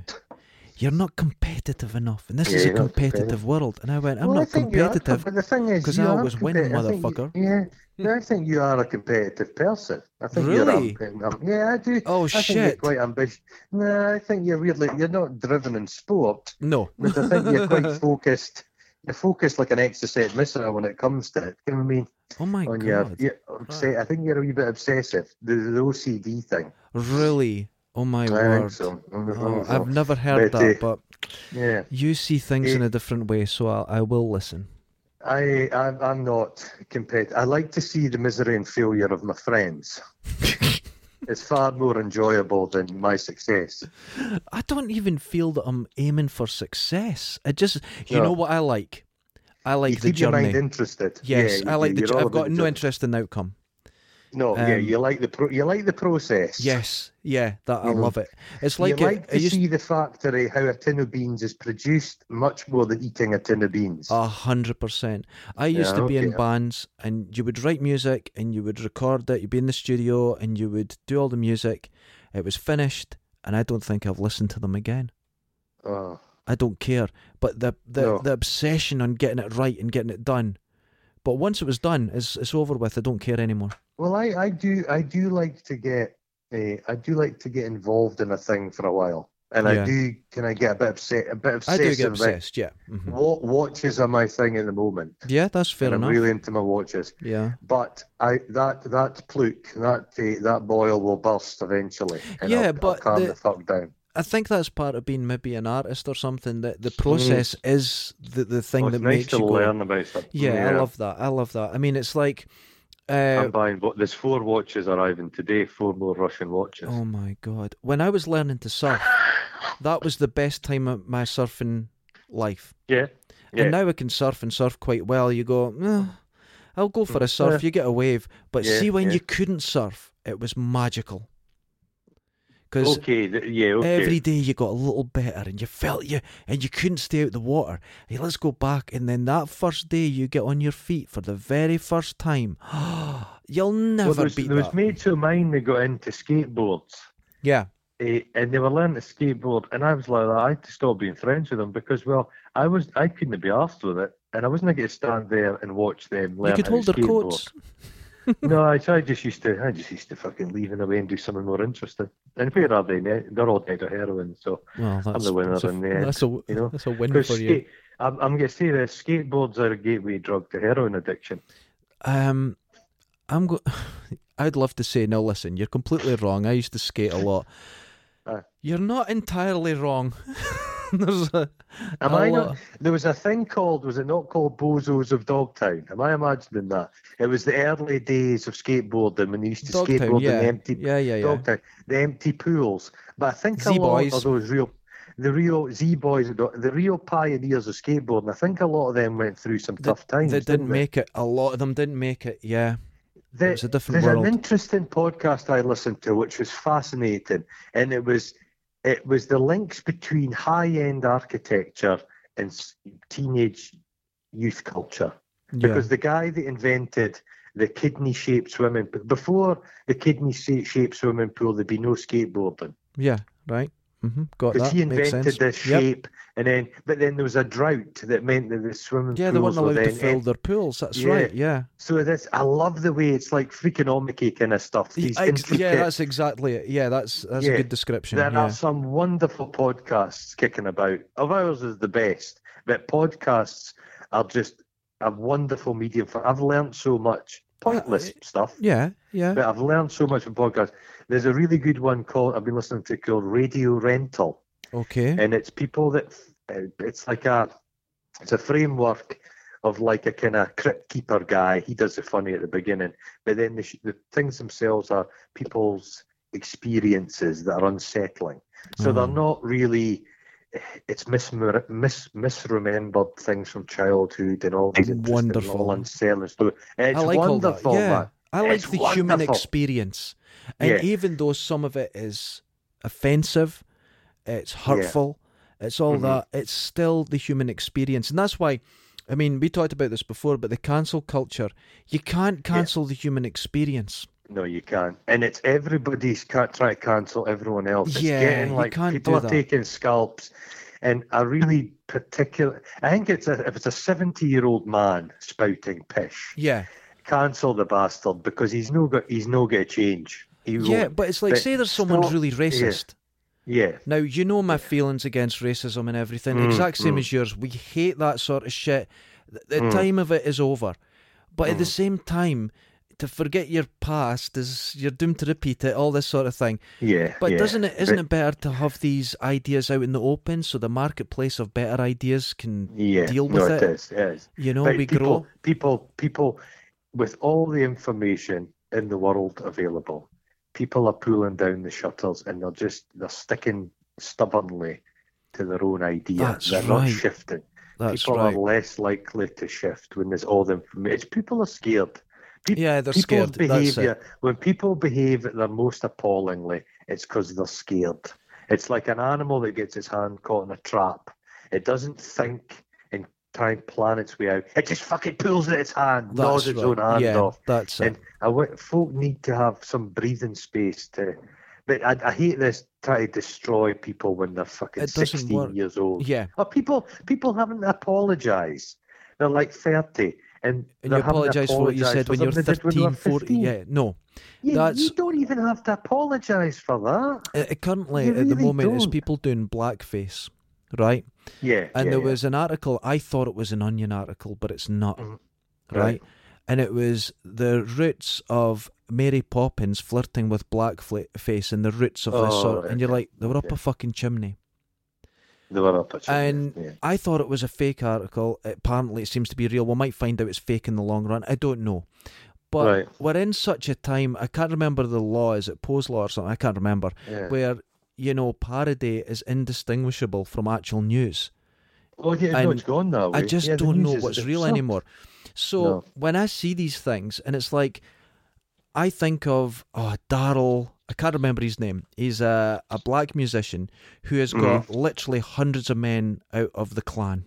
You're not competitive enough, and this is a competitive world. And I went, I'm Well, not think you are, competitive. but the thing is, 'cause you I always win, competitive. I think you- motherfucker. yeah, yeah, I think you are a competitive person. I think Really? you're. Um, yeah, I do. Oh, I think you're shit. quite ambitious. No, I think you're weirdly. You're not driven in sport. No. But I think you're quite focused. You're focused like an exercise missile when it comes to it. You know what I mean? Oh my On your, God. your obse- I think you're a wee bit obsessive. The, the OCD thing. Really? Oh my I word. so. I Oh, so. I've never heard But, that, uh, but Yeah, you see things in a different way, so I'll, I will listen. I, I'm, I'm not competitive. I like to see the misery and failure of my friends. it's far more enjoyable than my success. I don't even feel that I'm aiming for success. I just, you No. know what I like? I like you the keep your journey. mind interested. Yes, Yeah, I like the. you're j- all I've got no interest in the outcome. No, yeah, Um, you like the pro- you like the process. Yes, yeah, that I love it. It's like you like to used see the factory how a tin of beans is produced much more than eating a tin of beans. a hundred percent. I used Yeah, to be in bands, and you would write music, and you would record it. You'd be in the studio, and you would do all the music. It was finished, and I don't think I've listened to them again. Oh, I don't care. But the the, No. the obsession on getting it right and getting it done. But once it was done, it's it's over with. I don't care anymore. Well, I, I do I do like to get uh, I do like to get involved in a thing for a while, and Yeah. I do can I get a bit upset a bit I do get obsessed. Yeah. hmm What watches are my thing at the moment? Yeah, that's fair and I'm really into my watches. Yeah. But I that that pluke that uh, that boil will burst eventually. And Yeah, I'll, but I'll calm the- the fuck down. I think that's part of being maybe an artist or something. That the process is the the thing Well, that nice makes to you go. learn about stuff. Yeah, I love that. I love that. I mean, it's like, uh, I'm buying. But there's four watches arriving today. Four more Russian watches. oh my god, when I was learning to surf, that was the best time of my surfing life. Yeah. Yeah. And now I can surf and surf quite well. You go, "Eh, I'll go for a surf. Yeah. You get a wave, but Yeah, see when you couldn't surf, it was magical. Because okay. th- Yeah. Okay. every day you got a little better, and you felt you, and you couldn't stay out the water. Hey, let's go back, and then that first day you get on your feet for the very first time. You'll never well, there was, beat there was that. mates of mine that got into skateboards. yeah, eh, and they were learning to skateboard, and I was like, I had to stop being friends with them because, well, I was I couldn't be arsed with it, and I wasn't going to stand there and watch them learn you could hold to their skateboard. coats. no, I, I just used to, I just used to fucking leave them away and do something more interesting. And where are they now? They're all dead of heroin, so Well, that's the winner that's a, in the end, that's a you know. that's a win for you. I'm, I'm going to say this: skateboards are a gateway drug to heroin addiction. Um, I'm go. I'd love to say no. Listen, you're completely wrong. I used to skate a lot. Uh. You're not entirely wrong. There's a, Am a I not? There was a thing called, was it not called Bozos of Dogtown? Am I imagining that? It was the early days of skateboarding when they used to Dogtown, skateboard yeah. in the empty yeah, yeah, yeah. Dogtown, the empty pools. But I think a lot of those real, the real Z boys, the real pioneers of skateboarding. I think a lot of them went through some tough times. They didn't they? make it. A lot of them didn't make it. Yeah, There- was a different there's world. an interesting podcast I listened to, which was fascinating, and it was it was the links between high end architecture and teenage youth culture. yeah. Because the guy that invented the kidney shaped swimming pool, before the kidney shaped swimming pool, there'd be no skateboarding. yeah, right. Hmm Got that. he invented sense. this Yep. shape, and then but then there was a drought that meant that the swimming Yeah, they weren't were allowed to then fill their pools. That's Yeah. right. Yeah. So this, I love the way it's like freakonomic kind of stuff. These intricate, yeah, that's exactly it. Yeah, that's that's a good description. There yeah. are some wonderful podcasts kicking about. Of ours is the best, but podcasts are just a wonderful medium for. I've learned so much pointless stuff, yeah, yeah. but I've learned so much from podcasts. There's a really good one called I've been listening to called Radio Rental, Okay. and it's people that uh, it's like a it's a framework of like a kind of crypt keeper guy. He does the funny at the beginning, but then the, the things themselves are people's experiences that are unsettling. So they're Oh. not really. It's mismer- mis- misremembered things from childhood and all these Wonderful. all unsettling stories. It's I like wonderful, all that. Yeah. I like It's the human experience, and Yeah. even though some of it is offensive, it's hurtful, it's all Mhm. that. It's still the human experience, and that's why. I mean, we talked about this before, but the cancel culture, you can't cancel the human experience. No, you can't. And it's everybody's can't try to cancel everyone else. It's Yeah, getting you like can't people are taking scalps. And a really particular, I think it's a, if it's a 70 year old man spouting pish, Yeah, cancel the bastard because he's no got he's no to change. Yeah, but it's like But say there's someone stop- really racist. Yeah, Now you know my feelings against racism and everything, Mm, exact same mm. as yours. We hate that sort of shit. The, the Mm. time of it is over, but at the Mm. same time, to forget your past is you're doomed to repeat it. All this sort of thing. yeah. But yeah. doesn't it? Isn't But- it better to have these ideas out in the open so the marketplace of better ideas can, yeah, deal no, with it it? is, it is. you know, But we people, grow. people, people, with all the information in the world available, people are pulling down the shutters and they're just they're sticking stubbornly to their own idea. That's they're right. not shifting. That's people right. are less likely to shift when there's all the information. People are scared. Peop- Yeah, they're People's scared. Behaviour, when people behave their most appallingly, it's because they're scared. It's like an animal that gets its hand caught in a trap. It doesn't think and try and plan its way out. It just fucking pulls at its hand, gnaws That's its own right. hand Yeah, off. that's it. And I w- folk need to have some breathing space to. But I, I hate this try to destroy people when they're fucking It sixteen work. years old. Yeah, Oh, people people haven't apologised. They're like thirty, and and you apologise for what you said when you're something when they 13, 14. Yeah, no. You, That's- you don't even have to apologise for that. Uh, currently, You at the moment, it's don't. people doing blackface, right? Yeah, And yeah, there yeah. was an article, I thought it was an Onion article, but it's not, Mhm. right? And it was the roots of Mary Poppins flirting with blackface and the roots of this Oh, sort, and you're like, they were up Yeah. a fucking chimney. They were up a chimney, And yeah. I thought it was a fake article. Apparently, it seems to be real. We might find out it's fake in the long run. I don't know. But Right. we're in such a time. I can't remember the law. Is it Poe's law or something? I can't remember. yeah. Where you know parody is indistinguishable from actual news. Oh yeah, no, it's gone that way. I just Yeah, don't know what's real anymore. So No. when I see these things, and it's like, I think of oh Daryl. I can't remember his name. He's a a black musician who has got Mm-hmm. literally hundreds of men out of the Klan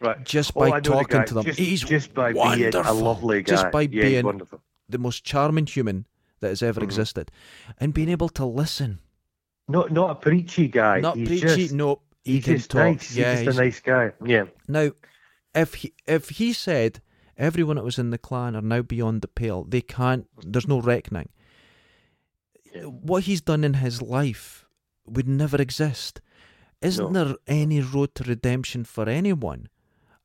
Right. just Oh, by the talking to them. Just, he's just by being wonderful. a lovely guy. Just by yeah, being wonderful. the most charming human that has ever Mhm. existed, and being able to listen, Not not a preachy guy. not he's preachy. Just, no, he he's just talk. nice. Yeah, he's just he's- a nice guy. Yeah. Now, if he if he said everyone that was in the Klan are now beyond the pale, they can't. There's no reckoning. Yeah. What he's done in his life would never exist. Isn't No. there any road to redemption for anyone?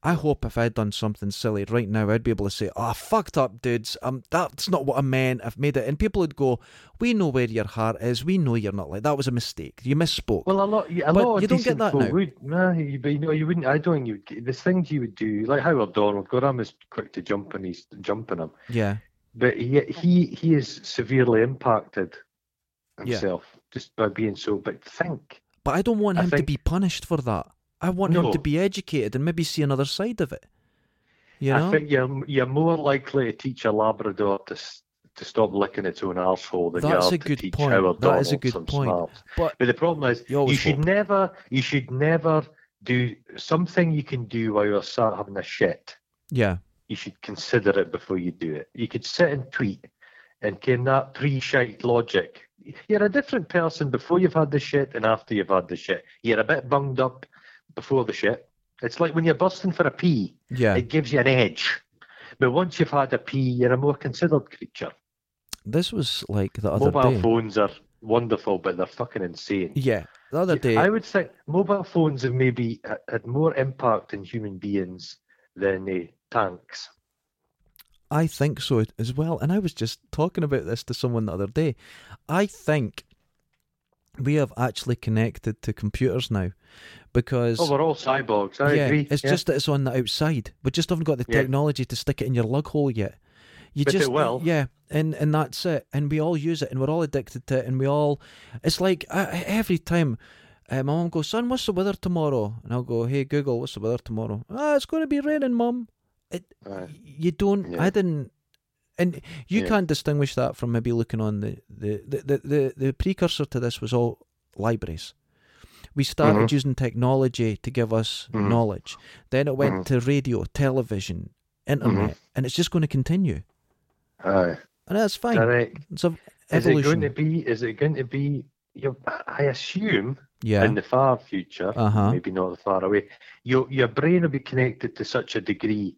I hope if I'd done something silly right now, I'd be able to say, "Oh, fucked up, dudes. Um, that's not what I meant. I've made it." And people would go, "We know where your heart is. We know you're not like that. Was a mistake. You misspoke." Well, a lot, a But lot of you don't get that now. Would, nah, you, but you know, you wouldn't. I don't think you would. There's things you would do, like Howard Donald. God, I'm as quick to jump and he's jumping him, yeah, but he he he is severely impacted Yeah. himself just by being so. But think, but I don't want I him to be punished for that. I want him to be educated and maybe see another side of it. You know? I think you're you're more likely to teach a Labrador to to stop licking its own arsehole than That's you are a to good teach point. Howard That is a good some point. smarts. but But the problem is, You you, should hope. never, you should never do something you can do while you're sat having a shit. yeah, You should consider it before you do it. You could sit and tweet and can that pre-shite logic. You're a different person before you've had the shit and after you've had the shit. You're a bit bunged up before the shit. It's like when you're busting for a pee, yeah. it gives you an edge. But once you've had a pee, you're a more considered creature. This was like the other day. Mobile day. phones are wonderful, but they're fucking insane. Yeah, the other day. I would say mobile phones have maybe had more impact in human beings than uh, tanks. I think so as well. And I was just talking about this to someone the other day. I think we have actually connected to computers now because Oh, we're all cyborgs. I yeah, agree. it's yeah. just that it's on the outside. We just haven't got the Yeah. technology to stick it in your lug hole yet. You But it will. yeah, and and that's it. And we all use it, and we're all addicted to it, and we all. It's like uh, every time. Uh, my mum goes, son, what's the weather tomorrow? And I'll go, hey Google, what's the weather tomorrow? Ah, it's going to be raining, mum. It, you don't. Yeah. I didn't. And you Yeah. can't distinguish that from maybe looking on the, the, the, the, the precursor to this was all libraries. We started Mhm. using technology to give us Mhm. knowledge. Then it went Mhm. to radio, television, internet, Mm-hmm. and it's just going to continue. Aye. And that's fine. Correct. It's a Is it going to be? Is it going to be? You, I assume yeah. in the far future, Uh huh. maybe not far away, your your brain will be connected to such a degree.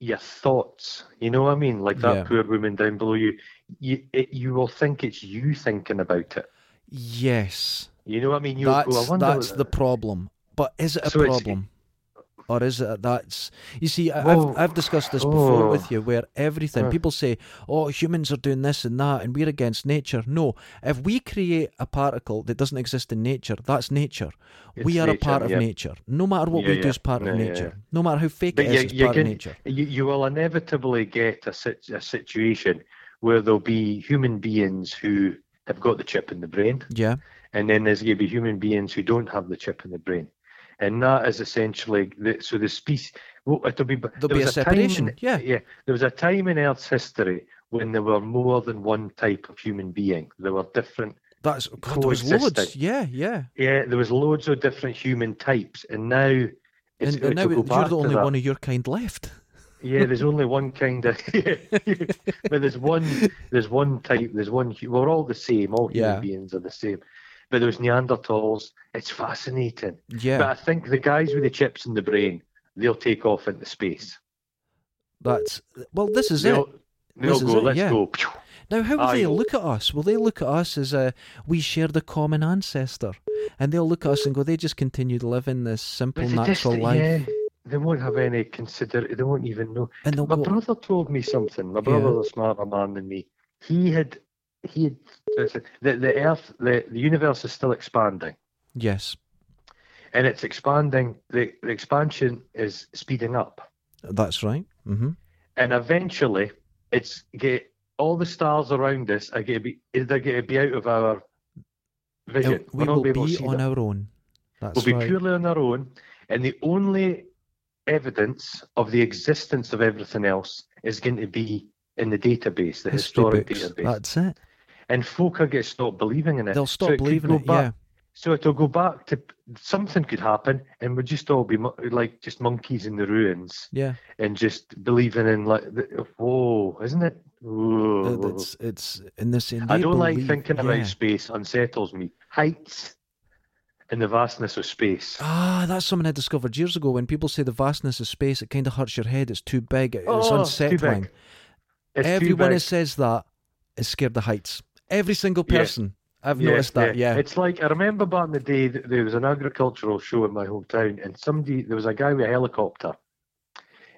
Your thoughts, you know what I mean, like that Yeah. poor woman down below you. You it, you will think it's you thinking about it. Yes. You know what I mean? Go, I That's that's the problem. But is it a So problem? Or is it that's you see I, I've, oh, I've discussed this before oh. with you where everything people say oh humans are doing this and that and we're against nature no if we create a particle that doesn't exist in nature that's nature we It's are a nature, part of yeah. nature no matter what Yeah, we do is part of Yeah, yeah, nature yeah. no matter how fake But it you- is it's part can- of nature you, you will inevitably get a, sit, a situation where there'll be human beings who have got the chip in the brain, yeah and then there's going to be human beings who don't have the chip in the brain. And that is essentially the, so the species. Well, it'll be, There'll there be was a time in- separation, yeah. yeah. There was a time in Earth's history when there were more than one type of human being. There were different. that's God, there was loads yeah yeah Yeah, there was loads of different human types, and now. It's, and, and now you're the only one of your kind left Yeah, there's only one kind of, but there's one, there's one type, there's one. We're all the same. All human Yeah. beings are the same. But those Neanderthals, it's fascinating. yeah But I think the guys with the chips in the brain, they'll take off into space. that's well this is it They'll, they'll This go. Let's yeah. go. Now, how will I they look at us? Will they look at us as a we share the common ancestor, and they'll look at us and go, they just continue to live in this simple, natural life. yeah, they won't have any consider. They won't even know. And My go, brother told me something. My brother's a smarter man than me. He had, he the the Earth, the, the universe is still expanding, yes, and it's expanding. The, the expansion is speeding up, that's right. hmm and eventually, it's get all the stars around us are going to be they're going to be out of our vision. we will to be on them. our own. That's We'll be right. purely on our own, and the only evidence of the existence of everything else is going to be in the database, the History historic books. database. That's it. And folk are going to stop believing in it. They'll stop So believing it. Back, yeah. So it'll go back to something could happen, and we'll just all be mo- like just monkeys in the ruins, Yeah. and just believing in like, whoa, isn't it? Whoa. It's it's in this. I don't like believe- thinking yeah. about space. Unsettles me. Heights and the vastness of space. Ah, that's something I discovered years ago. When people say the vastness of space, it kind of hurts your head. It's too big. It's Oh, too big. unsettling. It's Everyone who says that is scared of the heights. Every single Yeah. person. I've noticed that. Yeah. It's like I remember back in the day that there was an agricultural show in my hometown, and somebody there was a guy with a helicopter,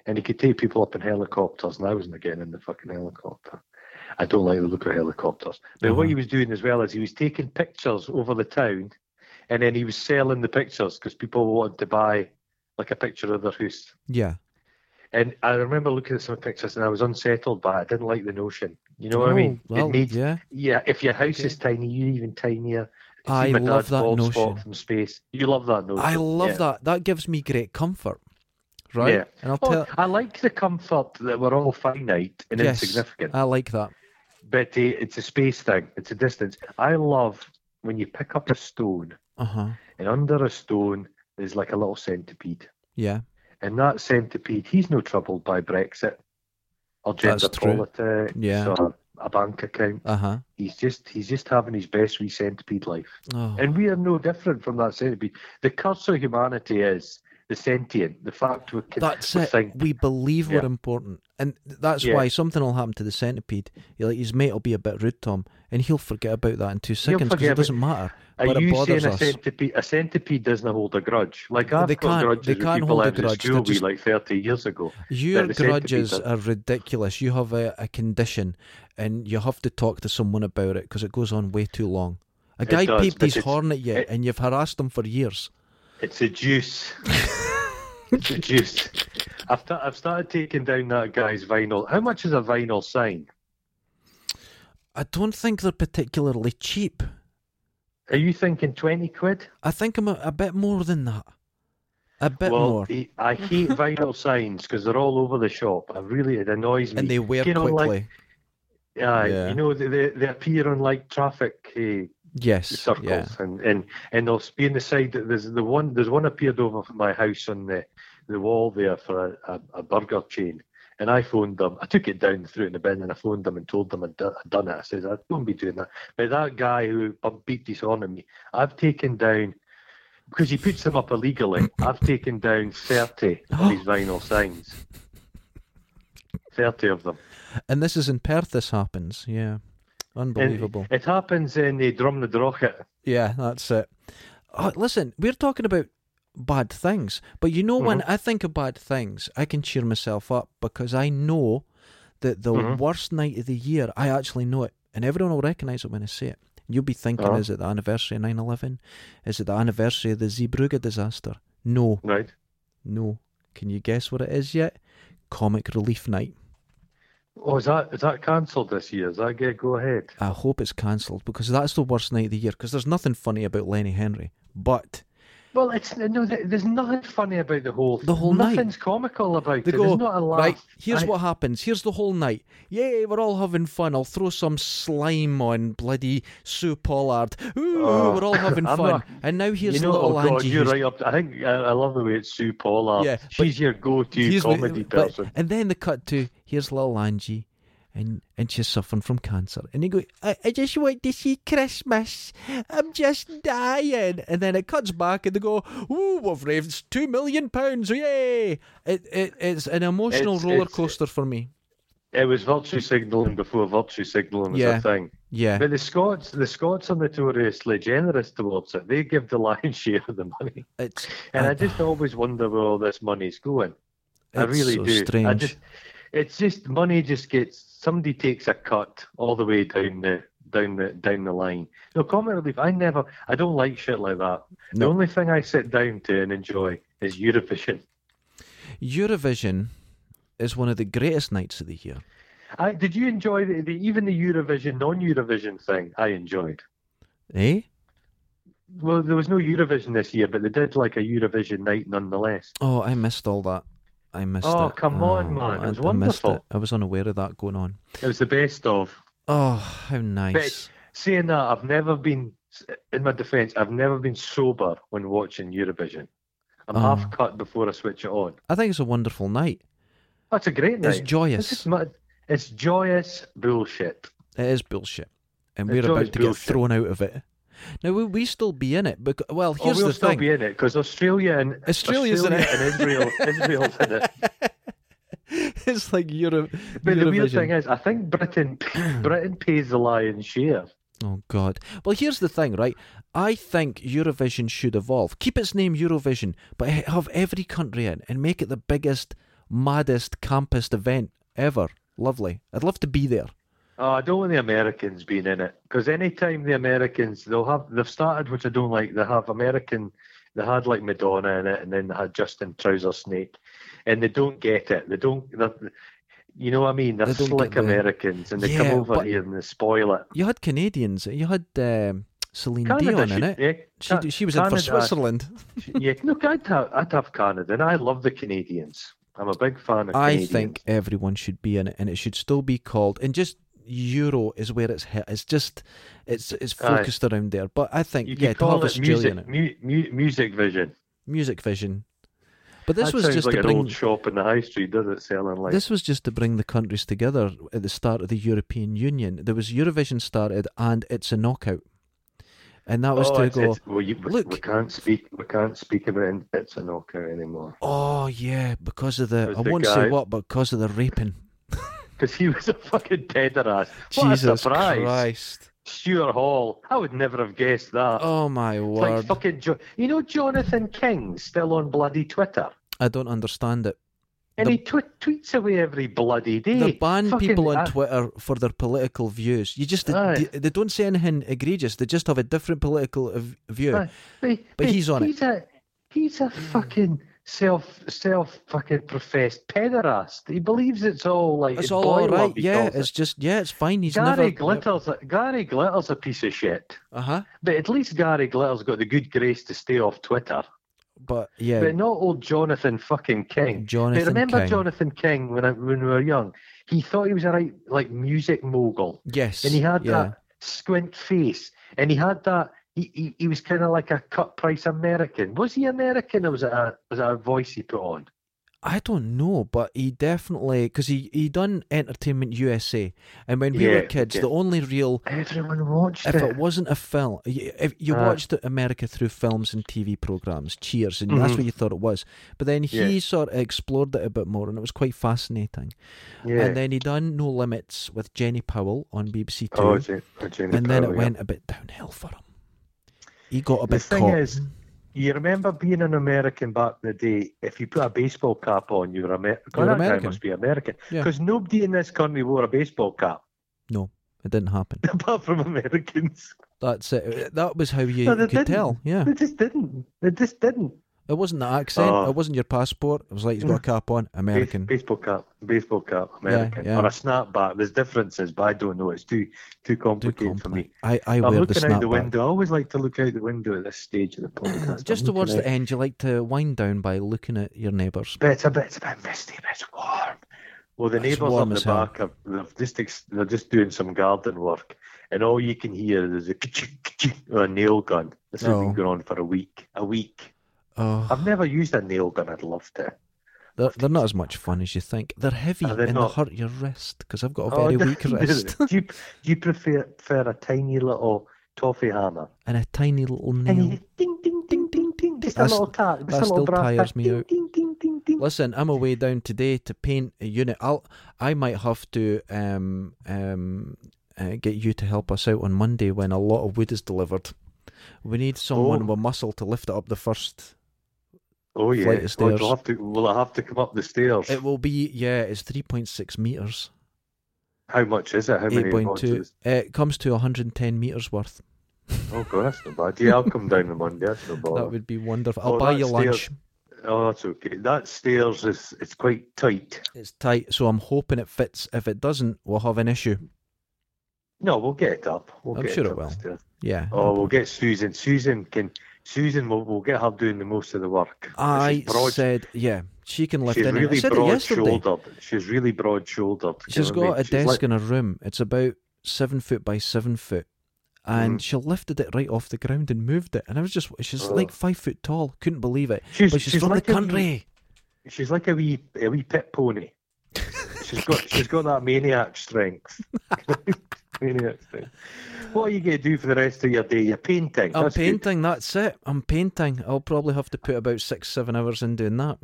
and he could take people up in helicopters, and I wasn't getting in the fucking helicopter. I don't like the look of helicopters. But what Uh-huh. he was doing as well is he was taking pictures over the town, and then he was selling the pictures because people wanted to buy like a picture of their house. yeah. And I remember looking at some pictures, and I was unsettled by it. I didn't like the notion. You know what I Oh, mean? Well, it needs yeah. yeah, if your house Okay. is tiny, you're even tinier. I love that notion. from space. You love that notion. I love yeah. that. That gives me great comfort. Right? Yeah. And I'll Oh, tell. I like the comfort that we're all finite and Yes. insignificant, I like that. but uh, it's a space thing. It's a distance. I love when you pick up a stone, Uh huh. and under a stone is like a little centipede, Yeah. And that centipede, he's no troubled by Brexit or gender politics Yeah. or a bank account. Uh huh. He's just he's just having his best wee centipede life. Oh. And we are no different from that centipede. The curse of humanity is the sentient, the fact we can That's we it. think. We believe Yeah. we're important, and that's Yeah. why something will happen to the centipede. You're like his mate will be a bit rude to him, and he'll forget about that in two seconds because it doesn't matter. Are but it you bothers saying a us. centipede? A centipede doesn't hold a grudge. Like I've They got can't- grudges they can't people hold a I was at grudge, school they're with just- like 30 years ago. Your grudges are ridiculous. You have a, a condition, and you have to talk to someone about it because it goes on way too long. A guy does, peeped his horn at you, it- and you've harassed him for years. It's a juice. it's a juice. I've, ta- I've started taking down that guy's vinyl. How much is a vinyl sign? I don't think they're particularly cheap. Are you thinking 20 quid? I think I'm a, a bit more than that. A bit well, more. he- I hate vinyl signs because they're all over the shop. I really, it annoys me. And they wear You know, like- quickly. Yeah, Yeah. you know they, they, they appear on like traffic uh, yes. circles, Yeah. and, and and they'll be in the side. There's the one. There's one appeared over my house on the the wall there for a, a, a burger chain, and I phoned them. I took it down, threw it in the bin, and I phoned them and told them I'd, do- I'd done it. I said I don't be doing that. But that guy who beat beeped his horn at me, I've taken down. Because he puts them up illegally, I've taken down 30 of his vinyl signs. 30 of them. And this is in Perth. This happens. Yeah. Unbelievable. It happens in the Drum the Drocket. Yeah, that's it. Oh, listen, we're talking about bad things, but you know, when Mm-hmm. I think of bad things, I can cheer myself up because I know that the Mhm. worst night of the year, I actually know it, and everyone will recognise it when I say it. You'll be thinking, Uh-huh. is it the anniversary of 9 11? Is it the anniversary of the Zeebrugge disaster? No, Right. no. Can you guess what it is yet? Comic Relief Night. Oh, is that is that cancelled this year? Is that get go ahead? I hope it's cancelled because that's the worst night of the year because there's nothing funny about Lenny Henry. But Well, it's no. There's nothing funny about the whole. The whole night. Nothing's comical about They it. go, There's not a laugh. right, here's I- what happens. Here's the whole night. Yay, we're all having fun. I'll throw some slime on bloody Sue Pollard. Ooh, Oh, we're all having fun. not- and now here's You know, little oh God, Angie. you're right up. I think I, I love the way it's Sue Pollard. Yeah, she's your go-to here's the- comedy but- person. and then the cut to here's little Angie. And, and she's suffering from cancer. And you go, I, I just want to see Christmas. I'm just dying. And then it cuts back and they go, Ooh, we've raised two million pounds. Yay. It, it, it's an emotional It's- roller it's- coaster for me. It was virtue signalling before virtue signalling was Yeah. a thing. Yeah. But the Scots, the Scots are notoriously generous towards it. They give the lion's share of the money, It's and I- I, just always wonder where all this money's going. I it's really so do. I strange. just, it's just money just gets somebody takes a cut all the way down the down the down the line. No comment relief. I never. I don't like shit like that. The only thing I sit down to and enjoy is Eurovision. Eurovision is one of the greatest nights of the year. I, did you enjoy the, the even the Eurovision non-Eurovision thing? I enjoyed. Eh? Well, there was no Eurovision this year, but they did like a Eurovision night nonetheless. Oh, I missed all that. Oh, oh, I missed it. Oh, it. come on, man. It I, was I missed wonderful. it. I was unaware of that going on. It was the best of. Oh, how nice. Saying that, I've never been, in my defence, I've never been sober when watching Eurovision. I'm Oh. half cut before I switch it on. I think it's a wonderful night. That's a great night. It's joyous. It's, just it's joyous bullshit. It is bullshit. And It's we're about to get thrown out of it. Now, will we still be in it? Because, well, oh, here's Oh, we'll the still thing. be in it because Australia and Australia's in Australia it. and Israel, Israel's in it. it's like Europe. But the weird thing is, I think Britain Britain pays the lion's share. Oh God! Well, here's the thing, right? I think Eurovision should evolve. Keep its name Eurovision, but have every country in and make it the biggest, maddest, campest event ever. Lovely. I'd love to be there. Oh, I don't want the Americans being in it because anytime the Americans they'll have they've started which I don't like. They have American. They had like Madonna in it, and then they had Justin Trouser Snake, and they don't get it. They don't. You know what I mean? They're They slick Americans, and they Yeah, come over here and they spoil it. You had Canadians. You had um, Celine Canada Dion in it. Yeah, She she was in for Switzerland. yeah, look, I'd have, I'd have Canada, and I love the Canadians. I'm a big fan of I Canadians. think everyone should be in it, and it should still be called. And just Euro is where it's hit. It's just it's it's Aye. focused around there. But I think you yeah, to have call it Australia in music, mu- mu- music vision. Music Vision. But this that was just like to bring shop in the high street, does it? Selling like This was just to bring the countries together at the start of the European Union. There was Eurovision started, and it's a knockout, and that was oh, to it's, go. it's, well, you, we- look. we can't speak. We can't speak about it. It's a knockout anymore Oh yeah, because of the Was I the won't guy- say what, but because of the raping. Because he was a fucking pederast. What a surprise! Christ! Stuart Hall. I would never have guessed that. Oh my It's like fucking. Jo- you know Jonathan King still on bloody Twitter, I don't understand it. and The- he tw- tweets away every bloody day. They ban Fucking- people on Twitter for their political views. You just they, they don't say anything egregious. They just have a different political view. Aye. But, But he's on it. A, he's a fucking self self fucking professed pederast. He believes it's all like It's all all right. Yeah, calls it. it's just yeah, it's fine. He's Gary never. Glitter's a, Gary Glitter's a piece of shit. Uh huh. But at least Gary Glitter's got the good grace to stay off Twitter. But yeah, But not old Jonathan fucking King. Jonathan but remember King. Jonathan King when I, when we were young? He thought he was a right like music mogul. yes, and he had yeah. that squint face, and he had that. He, he, he was kind of like a cut price American. Was he American, or was it a was it a voice he put on? I don't know, but he definitely because he he done Entertainment USA, and when we Yeah, were kids, okay. the only real Everyone watched if it. it wasn't a film, if you Aye. watched America through films and TV programs, Cheers, and that's Mhm. what you thought it was. But then he Yeah. sort of explored it a bit more, and it was quite fascinating. yeah. And then he done No Limits with Jenny Powell on BBC Two, oh, oh, Jane and then it yeah. went a bit downhill for him. He got a The thing caught. is, you remember being an American back in the day. If you put a baseball cap on, you were Amer- You were that guy American. must be American Yeah. because nobody in this country wore a baseball cap no, it didn't happen. apart from Americans. That's it. That was how you No, could didn't. tell. Yeah. They just didn't. They just didn't. It wasn't the accent. Oh. It wasn't your passport. It was like he's got a cap on. American. baseball cap, baseball cap, American, yeah. or a snapback. There's differences, but I don't know. It's too too Too complicated for me. compli- I, I I'm wear the looking out the window. I always like to look out the window at this stage of the podcast. Just I'm towards the out. end, you like to wind down by looking at your neighbours. But it's a bit, it's a bit misty, but it's warm. Well, the neighbours on the back, have, they've just ex- they're just doing some garden work, and all you can hear is a, a nail gun. This has Oh. been going on for a week. A week. Oh, I've never used a nail gun. I'd love to. they're, they're not as much fun as you think. They're heavy they and not? they hurt your wrist because I've got a Oh, very do- weak wrist do you do you prefer, prefer a tiny little toffee hammer? and a tiny little nail. ding ding ding ding ding. Just a little tap. Just that a little still brass tires me ding, out. Ding ding ding ding Listen, I'm away down today to paint a unit. I'll, I might have to um, um, uh, get you to help us out on Monday when a lot of wood is delivered. We need someone Oh. with muscle to lift it up the first. Oh yeah. Flight of Oh, stairs. will, have to, will I have to come up the stairs? It will be yeah, it's three point six meters, How much is it? How many eight point two. boxes? It comes to hundred and ten meters worth. Oh god, that's not bad. Yeah, I'll come down on Monday. That's no bother. That would be wonderful. I'll Oh, buy you lunch. stairs- Oh, that's okay. That stairs is it's quite tight. It's tight, so I'm hoping it fits. If it doesn't, we'll have an issue. No, we'll get it up. We'll I'm get sure it it will. Yeah. Oh, we'll get Susan. Susan can. Susan, will we'll get her doing the most of the work. I She's broad, said, yeah, she can lift she's in. really I broad yesterday. shouldered. She's really broad shouldered. She's got a desk in her room. It's about seven foot by seven foot, and Mhm. she lifted it right off the ground and moved it. And I was just, she's Oh. like five foot tall. Couldn't believe it. She's, But she's, from like the wee- country. she's like a wee a wee pit pony. she's got she's got that maniac strength. What are you going to do for the rest of your day? You're painting. I'm That's good. painting. That's it. I'm painting. I'll probably have to put about six, seven hours in doing that.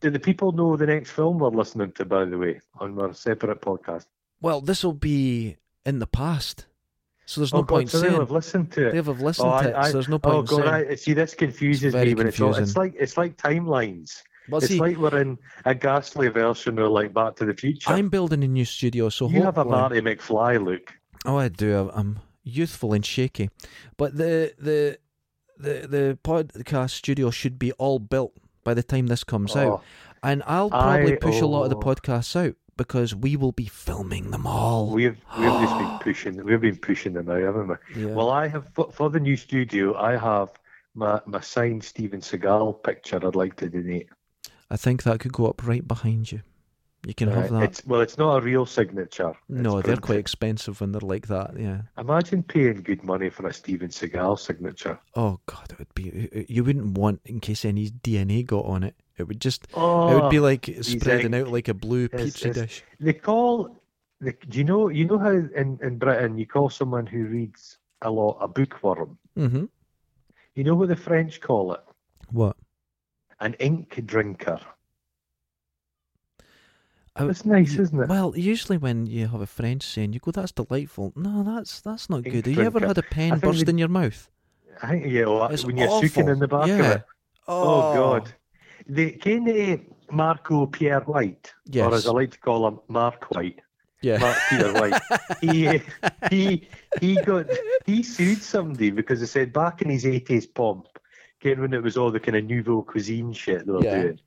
Do the people know the next film we're listening to, by the way, on our separate podcast? Well, this will be in the past, so there's no oh, God, point so they'll saying. have listened to it. They've have listened Oh, to I- it, I- so there's no point Oh God! saying. I, see, this confuses me when it's all. It's confusing. like it's like timelines. Well, it's see, like we're in a ghastly version of like Back to the Future. I'm building a new studio, so you have a Marty McFly look. Oh, I do. I'm youthful and shaky, but the the the the podcast studio should be all built by the time this comes out, Oh, and I'll probably I- push a lot of the oh. podcasts out because we will be filming them all. we've we've just been pushing. We've been pushing them out, haven't we? yeah. Well, I have for, for the new studio. I have my my signed Steven Seagal picture. I'd like to donate. I think that could go up right behind you. You can have that. It's well, it's not a real signature. no, It's they're quite expensive when they're like that. Yeah. Imagine paying good money for a Steven Seagal signature. Oh God, it would be. You wouldn't want in case any DNA got on it. It would just. Oh, it would be like spreading out like a blue it's- dish. They call. The, do you know? You know how in, in Britain you call someone who reads a lot a bookworm. Mm-hmm. You know what the French call it? What? An ink drinker. I- That's nice, y- isn't it? Well, usually when you have a French saying, you go, "That's delightful." No, that's that's not good. Have you ever had a pen burst they- in your mouth? I think yeah. Well, It's when you're awful. sucking in the back yeah. of it. Oh, God. They can uh, Marco Pierre White, Yes. or as I like to call him, Mark White. Yeah. Mark Peter White. he he he got he sued somebody because they said back in his eighties pomp, again when it was all the kind of nouveau cuisine shit they were Yeah. doing,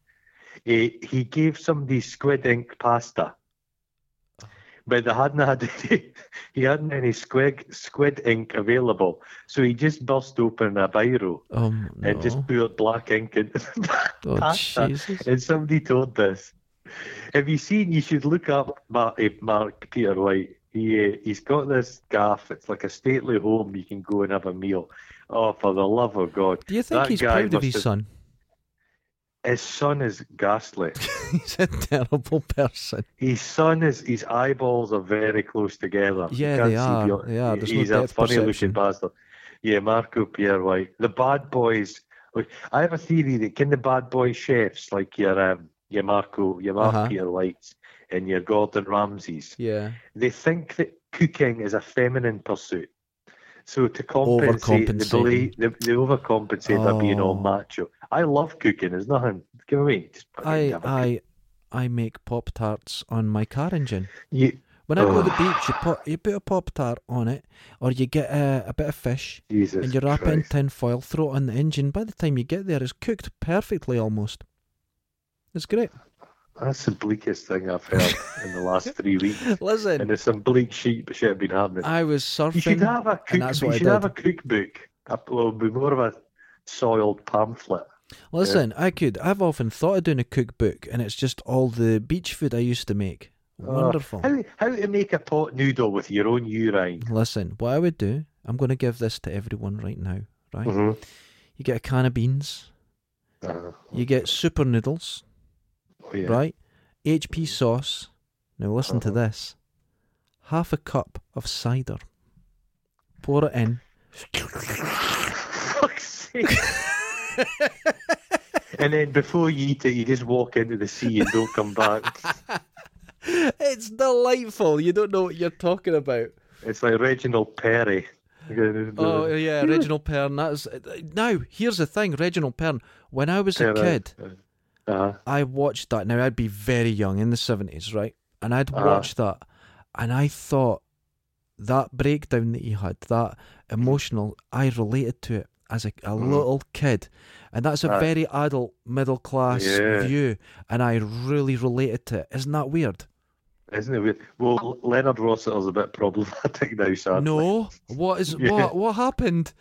eh, he gave somebody squid ink pasta. But they hadn't had he hadn't any squid squid ink available, so he just burst open a biro Um. No. and just poured black ink in oh pasta. Jesus. And somebody told this. Have you seen? You should look up Mark, eh, Mark Peter White. He uh, he's got this gaff. It's like a stately home. You can go and have a meal. Oh, for the love of God! Do you think that he's proud of his have- son? His son is ghastly. he's a terrible person. His son is his eyeballs are very close together. Yeah, they are. beyond- They are. There's no he's a depth funny perception. looking bastard. Yeah, Marco Pierre White. The bad boys. I have a theory that can the bad boy chefs like your um, your Marco, your Mark Uh-huh. Pierre Whites, and your Gordon Ramsays, Yeah. they think that cooking is a feminine pursuit. So to compensate, they believe they, they overcompensate by being all Oh. macho. I love cooking. There's nothing. Give me. I have a cook. I I make pop tarts on my car engine. You, When I go to the Oh. beach, you put you put a pop tart on it, or you get a, a bit of fish Jesus and you wrap it in Christ. tin foil, throw it on the engine. By the time you get there, it's cooked perfectly almost. It's great. That's the bleakest thing I've heard in the last three weeks. Listen, and there's some bleak sheep shit been happening. I was surfing. You should have a cook. that's You should have a cookbook. Well, it'll be more of a soiled pamphlet. Listen, I could. I've often thought of doing a cookbook, and it's just all the beach food I used to make. Wonderful. How how to make a pot noodle with your own urine? Listen, what I would do, I'm going to give this to everyone right now. Right? Mm-hmm. You get a can of beans. Uh, You get super noodles. Yeah. Right? HP sauce. Now listen to Uh-huh. this. Half a cup of cider. Pour it in. Fuck's sake. and then before you eat it, you just walk into the sea and don't come back. it's delightful. You don't know what you're talking about. It's like Reginald Perrin. Oh yeah, Reginald Perrin. That's now. Here's the thing, Reginald Perrin. When I was a kid, uh-huh. I watched that. Now I'd be very young in the seventies, right? And I'd Uh-huh. watched that, and I thought that breakdown that he had, that emotional, I related to it as a, a Mhm. little kid, and that's a Aye. very adult, middle class Yeah. view, and I really related to it. Isn't that weird? Isn't it weird? Well, Leonard Rossiter's a bit problematic now, sadly. No, what is Yeah. what? What happened?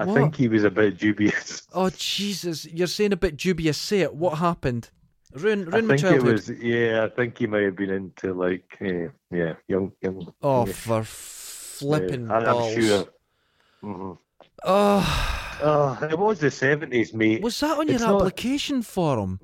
I what? think he was a bit dubious. Oh Jesus! You're saying a bit dubious. Say it. What happened? Ruin, I ruin my think it childhood. was, yeah, I think he might have been into like, yeah, yeah young, young. Oh, yeah, for flipping yeah, I- balls! I'm sure. hmm Oh, Oh, it was the seventies, mate. was that on your not- application form?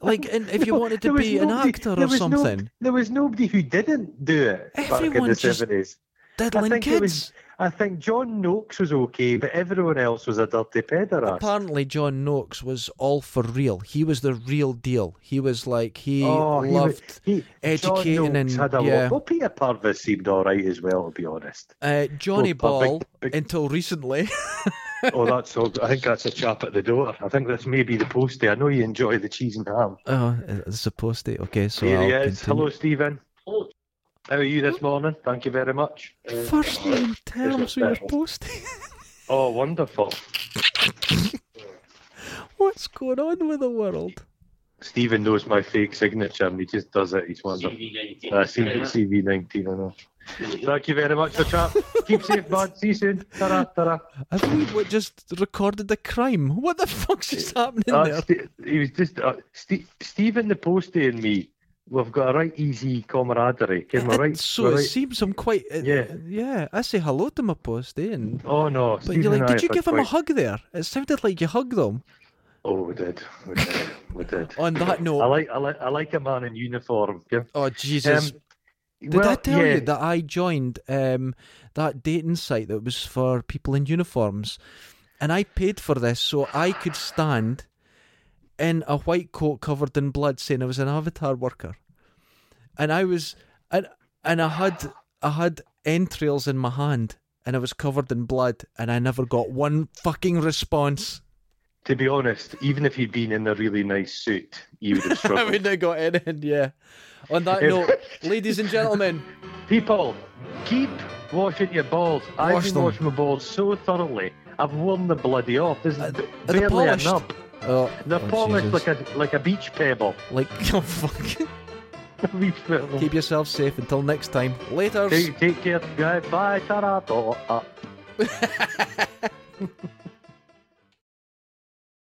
Like, if you wanted to be an actor or was no- something, there was nobody who didn't do it back in the seventies. Diddling think kids. was- I think John Noakes was okay, but everyone else was a dirty pederast. Apparently, John Noakes was all for real. He was the real deal. He was like he oh, loved. was- he, educating John and- Noakes had a yeah. lot. Well, Peter Purves seemed all right as well, to be honest. Uh, Johnny Well, a big- Ball big- until recently. oh, that's all. I think that's a chap at the door. I think that's maybe the postie. I know you enjoy the cheese and ham. oh, it's supposed to. Okay, so Here I'll he is. continue. Hello, Stephen. How are you this morning? Thank you very much. First name terms with your special. posting. Oh, wonderful. What's going on with the world? Stephen knows my fake signature and he just does it. He's wonderful. CV19. Uh, CV, 19 I know. Thank you very much for chat. Keep safe, bud. See you soon. Ta-ra, ta-ra. I think we just recorded the crime. What the fuck's just happening Uh, there? Ste- he was just uh, Ste- Stephen the postie and me. We've got a right easy camaraderie. It- right? so we're it seems I'm quite. Uh, Yeah. yeah. I say hello to my postie, and Oh no! but Stephen you're like, did you give him a hug there? It sounded like you hugged them. Oh, we did. We did. We did. On that note. I like I like I like a man in uniform. Yeah. oh Jesus, Um, did well, I tell yeah. you that I joined um, that dating site that was for people in uniforms, and I paid for this so I could stand in a white coat covered in blood, saying I was an abattoir worker, and I was, and and I had I had entrails in my hand, and I was covered in blood, and I never got one fucking response. To be honest, even if he'd been in a really nice suit, you would have I struggled. wouldn't have got anything. Yeah. On that note, ladies and gentlemen. People, keep washing your balls. I've been them. washing my balls so thoroughly. I've worn the bloody off. There's uh, b- they barely a polished? nub. Oh, They're oh, polished Jesus. like a like a beach pebble. like oh fuck. Keep yourself safe until next time. Later. Take, take care, guys. Bye. Ta-ra.